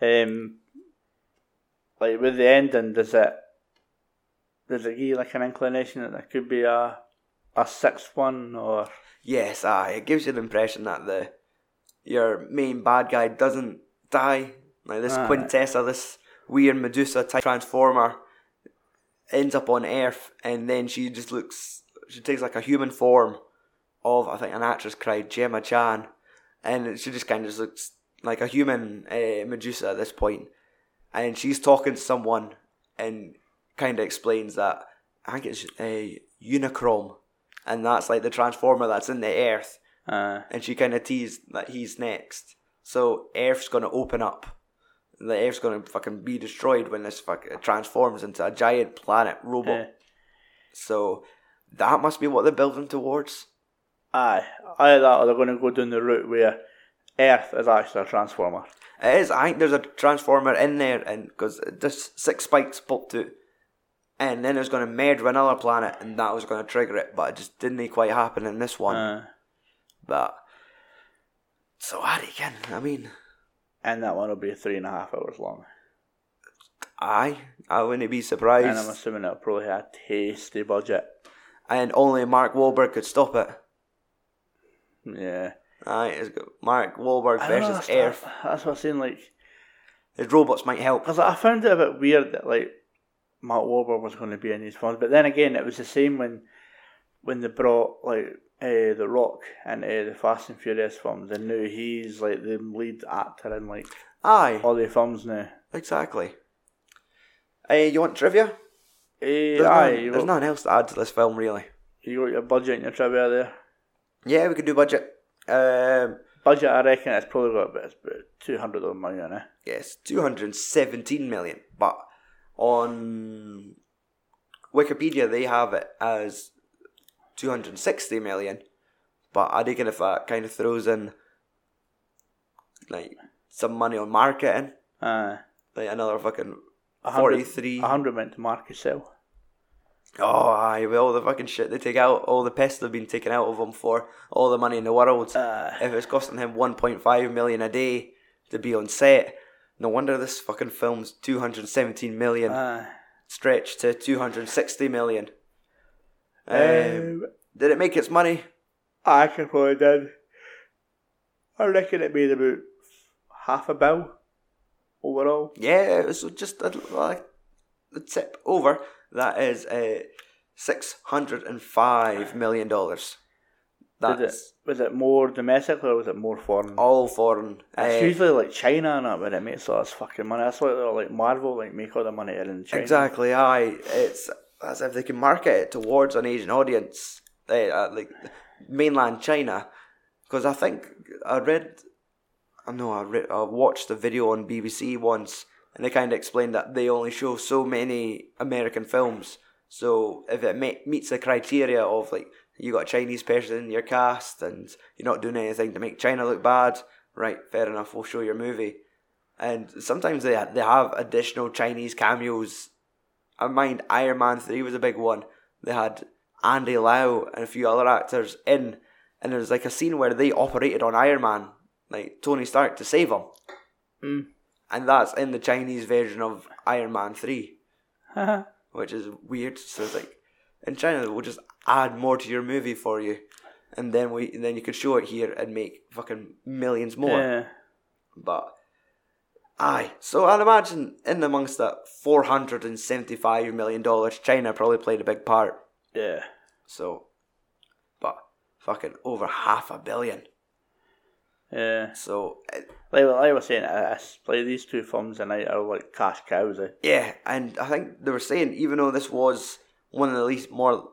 Um, like with the ending, does it does it give you like an inclination that there could be a a sixth one or Yes, aye. It gives you the impression that the your main bad guy doesn't die. Like this Aye. Quintessa, this weird Medusa type transformer, ends up on Earth, and then she just looks. She takes like a human form of I think an actress cried Gemma Chan, and she just kind of just looks like a human uh, Medusa at this point, and she's talking to someone, and kind of explains that I think it's a Unicron, and that's like the transformer that's in the Earth, uh, and she kind of teased that he's next. So Earth's gonna open up. The Earth's gonna fucking be destroyed when this fuck transforms into a giant planet robot. eh. So that must be what they're building towards. aye. Either that or they're going to go down the route where Earth is actually a transformer. It is. I think there's a transformer in there, and because there's six spikes popped out, and then it was going to merge with another planet, and that was going to trigger it, but it just didn't quite happen in this one. But so I reckon. I mean, and that one will be three and a half hours long. I I wouldn't be surprised. And I'm assuming it'll probably have a tasty budget. And only Mark Wahlberg could stop it. Yeah. Aye, it's got Mark Wahlberg know, versus that's, Earth. that's what I'm saying. Like, His robots might help. because I found it a bit weird that like Mark Wahlberg was going to be in these films, but then again, it was the same when when they brought like uh, the Rock into the Fast and Furious films, and now he's like the lead actor in like Aye, all the films now. exactly. Hey, you want trivia? Eh, There's, aye, nothing, you, nothing else to add to this film, really. you got your budget and your trivia there. Yeah, we could do budget. Um, Budget, I reckon it's probably got about, about two hundred million. Eh? yes, 217 million. But on Wikipedia, they have it as 260 million. But I reckon if that kind of throws in like some money on marketing, Aye. like another fucking hundred- 43. A hundred went to market Cell. Oh, aye, with all the fucking shit they take out, all the piss they've been taken out of him for, all the money in the world. Aye. if it's costing him 1.5 million a day to be on set, no wonder this fucking film's 217 million Aye. stretched to 260 million. Um, Um, did it make its money? I could probably did. I reckon it made about half a bill overall. Yeah, it was just a, like a tip over. That is uh, 605 million dollars. Did it, That's was it more domestic or was it more foreign? all foreign. It's Uh, usually like China and that where it makes all this fucking money. That's why they're like Marvel like make all the money in China. Exactly, aye. It's as if they can market it towards an Asian audience, eh, uh, like mainland China. Because I think I read, I know I read, I watched a video on BBC once, and they kind of explained that they only show so many American films. So if it ma- meets the criteria of like you got a Chinese person in your cast and you're not doing anything to make China look bad, right? Fair enough, we'll show your movie. And sometimes they they have additional Chinese cameos I mind Iron Man 3 was a big one. They had Andy Lau and a few other actors in, and there was like a scene where they operated on Iron Man, like Tony Stark, to save him. Mm. And that's in the Chinese version of Iron Man 3, which is weird. So it's like, in China, we'll just add more to your movie for you. And then we, and then you could show it here and make fucking millions more. yeah. But aye, so I'd imagine in amongst that four hundred and seventy-five million dollars, China probably played a big part. Yeah. So, but fucking over half a billion. Yeah. So Like, like I was saying, I, I like these two films tonight are like cash cows. Eh? yeah, and I think they were saying even though this was one of the least more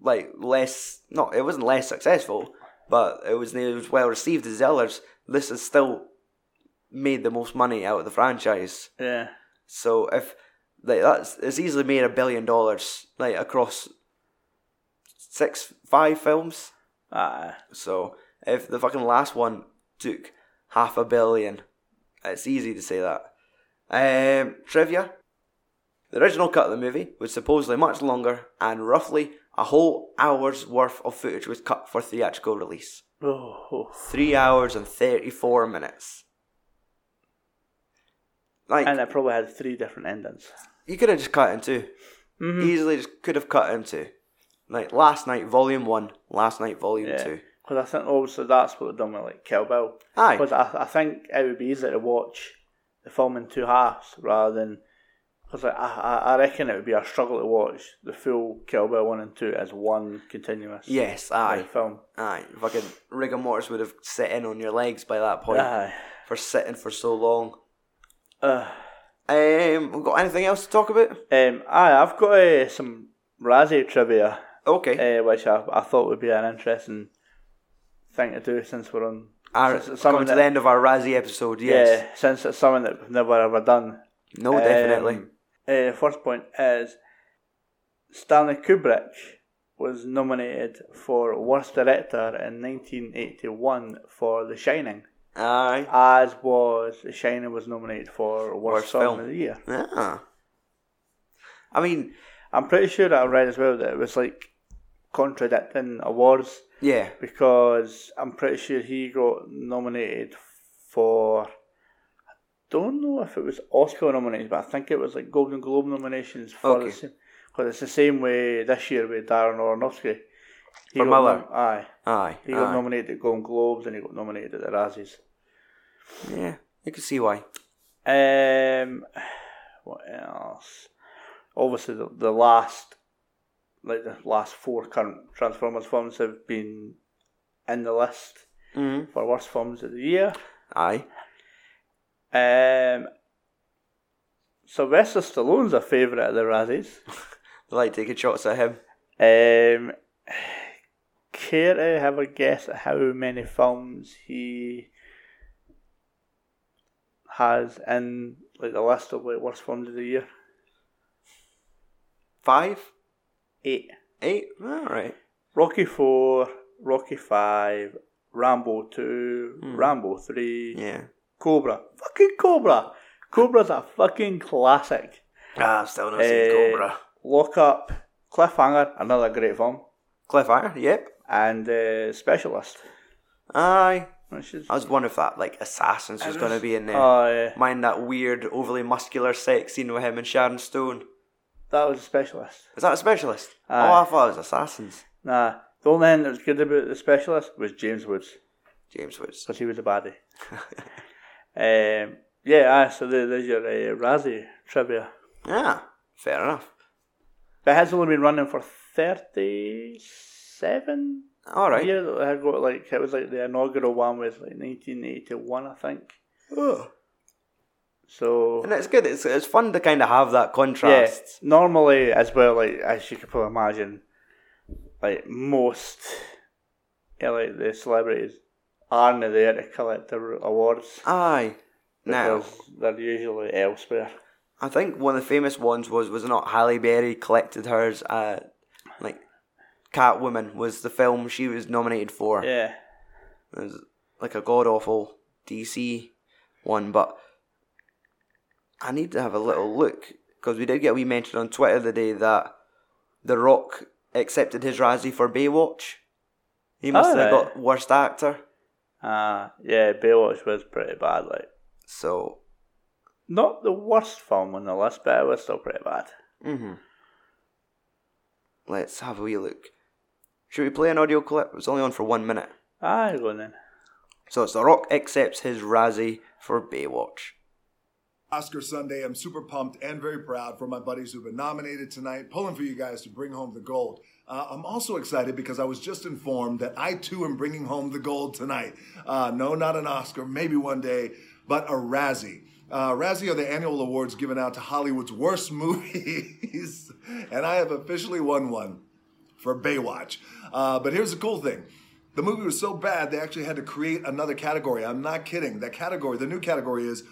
like less, no, it wasn't less successful, but it was it was well received as the others. This has still made the most money out of the franchise. Yeah. So if like that's it's easily made a billion dollars like across six five films. Aye. So if the fucking last one took half a billion, it's easy to say that. Um, trivia: The original cut of the movie was supposedly much longer, and roughly a whole hour's worth of footage was cut for theatrical release. Oh. Three hours and thirty-four minutes. Like And it probably had three different endings. you could have just cut it in 2 Mhm. Easily just could have cut in two. like Last Knight Volume One, Last Knight Volume Yeah. Two. Because I think obviously that's what they've done with like Kill Bill. Aye, Because I, I think it would be easier to watch the film in two halves rather than. Because I, I, I reckon it would be a struggle to watch the full Kill Bill 1 and 2 as one continuous yes, like, aye, film. aye. Fucking rigor mortis would have set in on your legs by that point Aye. for sitting for so long. Uh, Um, we got anything else to talk about? um, aye, I've got uh, some Razzie trivia, Okay, uh, which I, I thought would be an interesting thing to do since we're on. our, since coming to the end of our Razzie episode. Yes, Yeah, since it's something that we've never ever done. no, definitely. Um, uh, first point is Stanley Kubrick was nominated for Worst Director in 1981 for The Shining, Aye, as was The Shining was nominated for Worst, Worst film, film. of the Year. ah. I mean, I'm pretty sure I read as well that it was like contradicting awards yeah, because I'm pretty sure he got nominated for. I don't know if it was Oscar nominations, but I think it was like Golden Globe nominations for Okay. the same. Because it's the same way this year with Darren Aronofsky. He For Miller? nom- aye, aye, he got nominated at Golden Globes and he got nominated at the Razzies. yeah. You can see why. Um, what else? Obviously, the, the last, like the last four current Transformers films have been in the list Mm-hmm. for worst films of the year. Aye. Um, Sylvester Stallone's a favourite of the Razzies. They like taking shots at him. Um, care to have a guess at how many films he has in like the list of like worst films of the year? Five, Eight. eight. All right. Rocky Four, Rocky Five, Rambo Two, Rambo Three, Yeah. Cobra. Fucking Cobra. Cobra's a fucking classic. Ah, I've still not Eh, seen Cobra. Lock Up, Cliffhanger, another great film, Cliffhanger. Yep. and uh, Specialist. Aye. Is I was wondering if that like assassins was going to be in there. Oh, yeah. Mind that weird, overly muscular sex scene with him and Sharon Stone. That was a Specialist. Is that a specialist? Aye. Oh, I thought it was assassins. Nah, the only thing that was good about the Specialist was James Woods, James Woods. because he was a baddie. um, yeah, aye, so there, there's your uh, Razzie trivia. Yeah. Fair enough. But it has only been running for 37 All right. years. I got like, it was like the inaugural one was like 1981, I think. Oh. So, And it's good. It's it's fun to kind of have that contrast. yeah, normally as well, like, as you can probably imagine, like most, yeah, like the celebrities aren't there to collect their awards. Aye. Now, they're usually elsewhere. I think one of the famous ones was was not Halle Berry collected hers at like Catwoman was the film she was nominated for. Yeah, It was like a god awful DC one, but I need to have a little look because we did get a wee mention on Twitter the day that The Rock accepted his Razzie for Baywatch. He must have Alright. got worst actor. uh, yeah, Baywatch was pretty bad. Like, So, not the worst film on the list, but it was still pretty bad. Mm-hmm. let's have a wee look. Should we play an audio clip? It's only on for one minute. Ah, go on then. So it's The Rock accepts his Razzie for Baywatch. Oscar Sunday. I'm super pumped and very proud for my buddies who've been nominated tonight, pulling for you guys to bring home the gold. Uh, I'm also excited because I was just informed that I too am bringing home the gold tonight. Uh, no, not an Oscar, maybe one day, but a Razzie. Uh, Razzie are the annual awards given out to Hollywood's worst movies, and I have officially won one for Baywatch. Uh, but here's the cool thing. The movie was so bad they actually had to create another category. I'm not kidding. That category, the new category is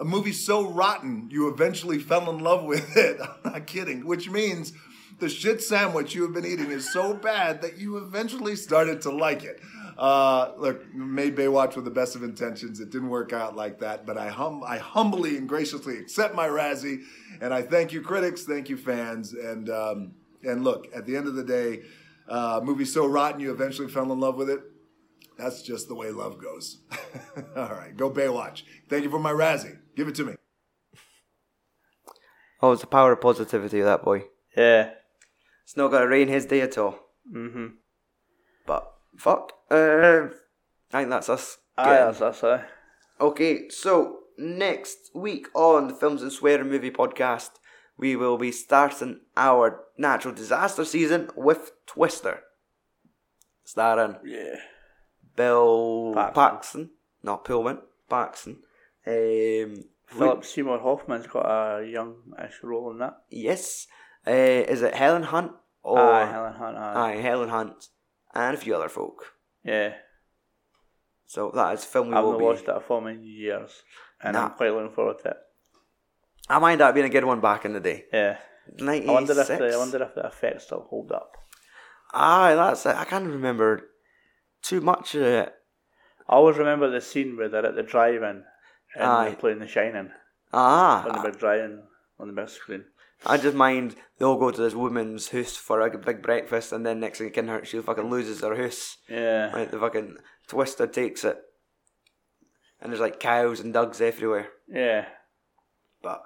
a movie so rotten you eventually fell in love with it. I'm not kidding. Which means the shit sandwich you have been eating is so bad that you eventually started to like it. Uh, look, made Baywatch with the best of intentions. It didn't work out like that, but I hum I humbly and graciously accept my Razzie, and I thank you critics, thank you fans, and um, and look, at the end of the day, uh, movie so rotten you eventually fell in love with it. That's just the way love goes. All right, go Baywatch. Thank you for my Razzie. Give it to me. Oh, it's the power of positivity that boy. Yeah, It's not going to rain his day at all. Mm-hmm. But fuck. Uh, I think that's us. Aye, getting- that's, that's aye. Okay, so next week on the Films and Swearing Movie Podcast, we will be starting our natural disaster season with Twister. Starring Yeah. Bill Paxton. Paxton, not Pullman, Paxton. Um, Philip Seymour Hoffman's got a young-ish role in that. yes. Uh, is it Helen Hunt? Or, aye, Helen Hunt. Aye. Aye, Helen Hunt. And a few other folk. Yeah. So that is film we I've will not be. watched that film in years, and Nah. I'm quite looking forward to it. I mind that being a good one back in the day. Yeah. 96. I wonder if the, I wonder if the effects still hold up. Aye, that's it. I can't remember too much of it. I always remember the scene where they're at the drive-in and Aye. playing The Shining ah, on the big drive-in on the big screen. I just mind they all go to this woman's house for a big breakfast, and then next thing you can her, she fucking loses her house. Yeah. Right, the fucking twister takes it, and there's like cows and dogs everywhere. Yeah. But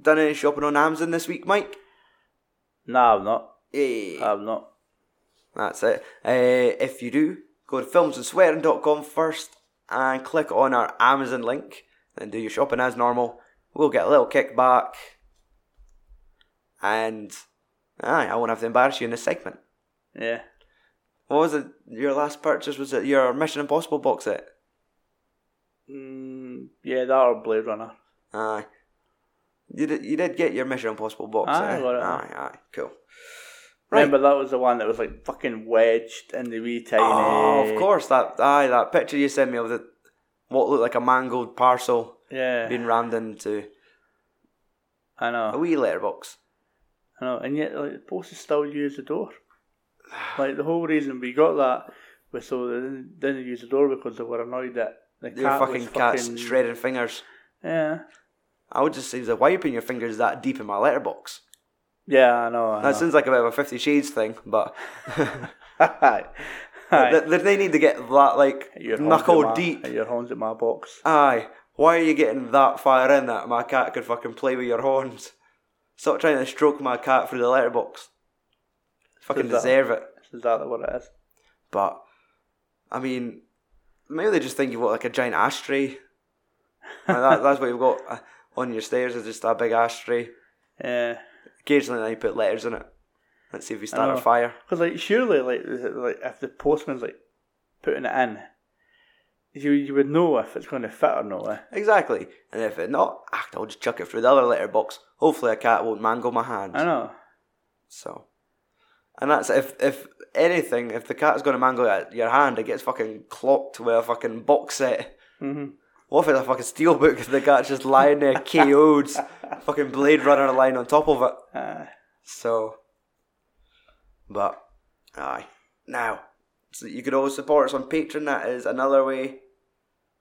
done any shopping on Amazon this week, Mike? No, I'm not. Hey, I'm not. that's it. Uh, if you do, go to filmsandswearing.com first and click on our Amazon link, then do your shopping as normal. We'll get a little kickback, and aye, I won't have to embarrass you in this segment. Yeah. What was it? Your last purchase was it your Mission Impossible box set? Mm, yeah, that or Blade Runner. Aye. You did. You did get your Mission Impossible box Aye, set. I got it. Aye, aye, cool. Right. Remember that was the one that was like fucking wedged in the wee tiny. Oh, of course. That aye, that picture you sent me of the what looked like a mangled parcel Yeah. being rammed into I know. A wee letterbox. I know. And yet, like, the post is still use the door. Like the whole reason we got that was so they didn't, didn't use the door because they were annoyed that the cat fucking was cat's fucking shredding fingers. Yeah. I would just say the wiping your fingers that deep in my letterbox. Yeah, I know. I That know. sounds like a bit of a Fifty Shades thing, but Aye. Aye. they, they need to get that like Your knuckle my- deep. Your horns at my box. Aye. Why are you getting that far in that my cat could fucking play with your horns? Stop trying to stroke my cat through the letterbox. Fucking Is deserve it. That's exactly what it is. But I mean, maybe they just think you've got like a giant ashtray. Like, that, that's what you've got uh, on your stairs is just a big ashtray. Yeah. Occasionally, then you put letters in it. Let's see if we start a fire. Because like surely like like if the postman's like putting it in, you you would know if it's going to fit or not. Eh? Exactly. And if it not, ah, I'll just chuck it through the other letterbox. Hopefully, a cat won't mangle my hand. I know. So, and that's if if anything, if the cat's going to mangle your hand, it gets fucking clocked with a fucking box set. hmm What if it's a fucking steelbook and the cat's just lying there KO'd, fucking Blade Runner lying on top of it? Uh, So, but, aye. Now, so you could always support us on Patreon. That is another way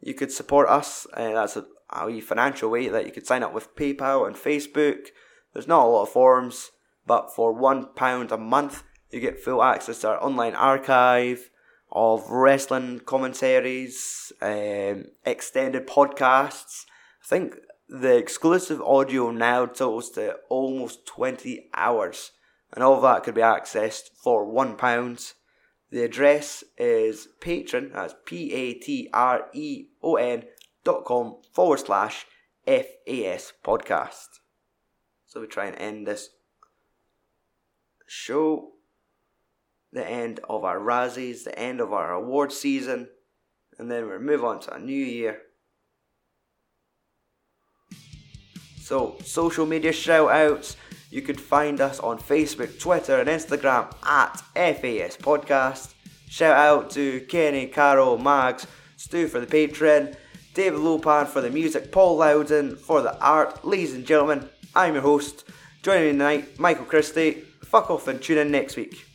you could support us. And that's a, a wee financial way that you could sign up with PayPal and Facebook. There's not a lot of forms, but for £1 a month, you get full access to our online archive of wrestling commentaries, um, extended podcasts. I think the exclusive audio now totals to almost 20 hours, and all that could be accessed for £1. The address is Patreon, that's P A T R E O N dot com forward slash FAS podcast. So we try and end this show, the end of our Razzies, the end of our award season, and then we move on to a new year. So, social media shout outs. You could find us on Facebook, Twitter, and Instagram at FAS Podcast. Shout out to Kenny, Carol, Mags, Stu for the Patreon, David Lopan for the music, Paul Loudon for the art. Ladies and gentlemen, I'm your host. Joining me tonight, Michael Christie. Fuck off and tune in next week.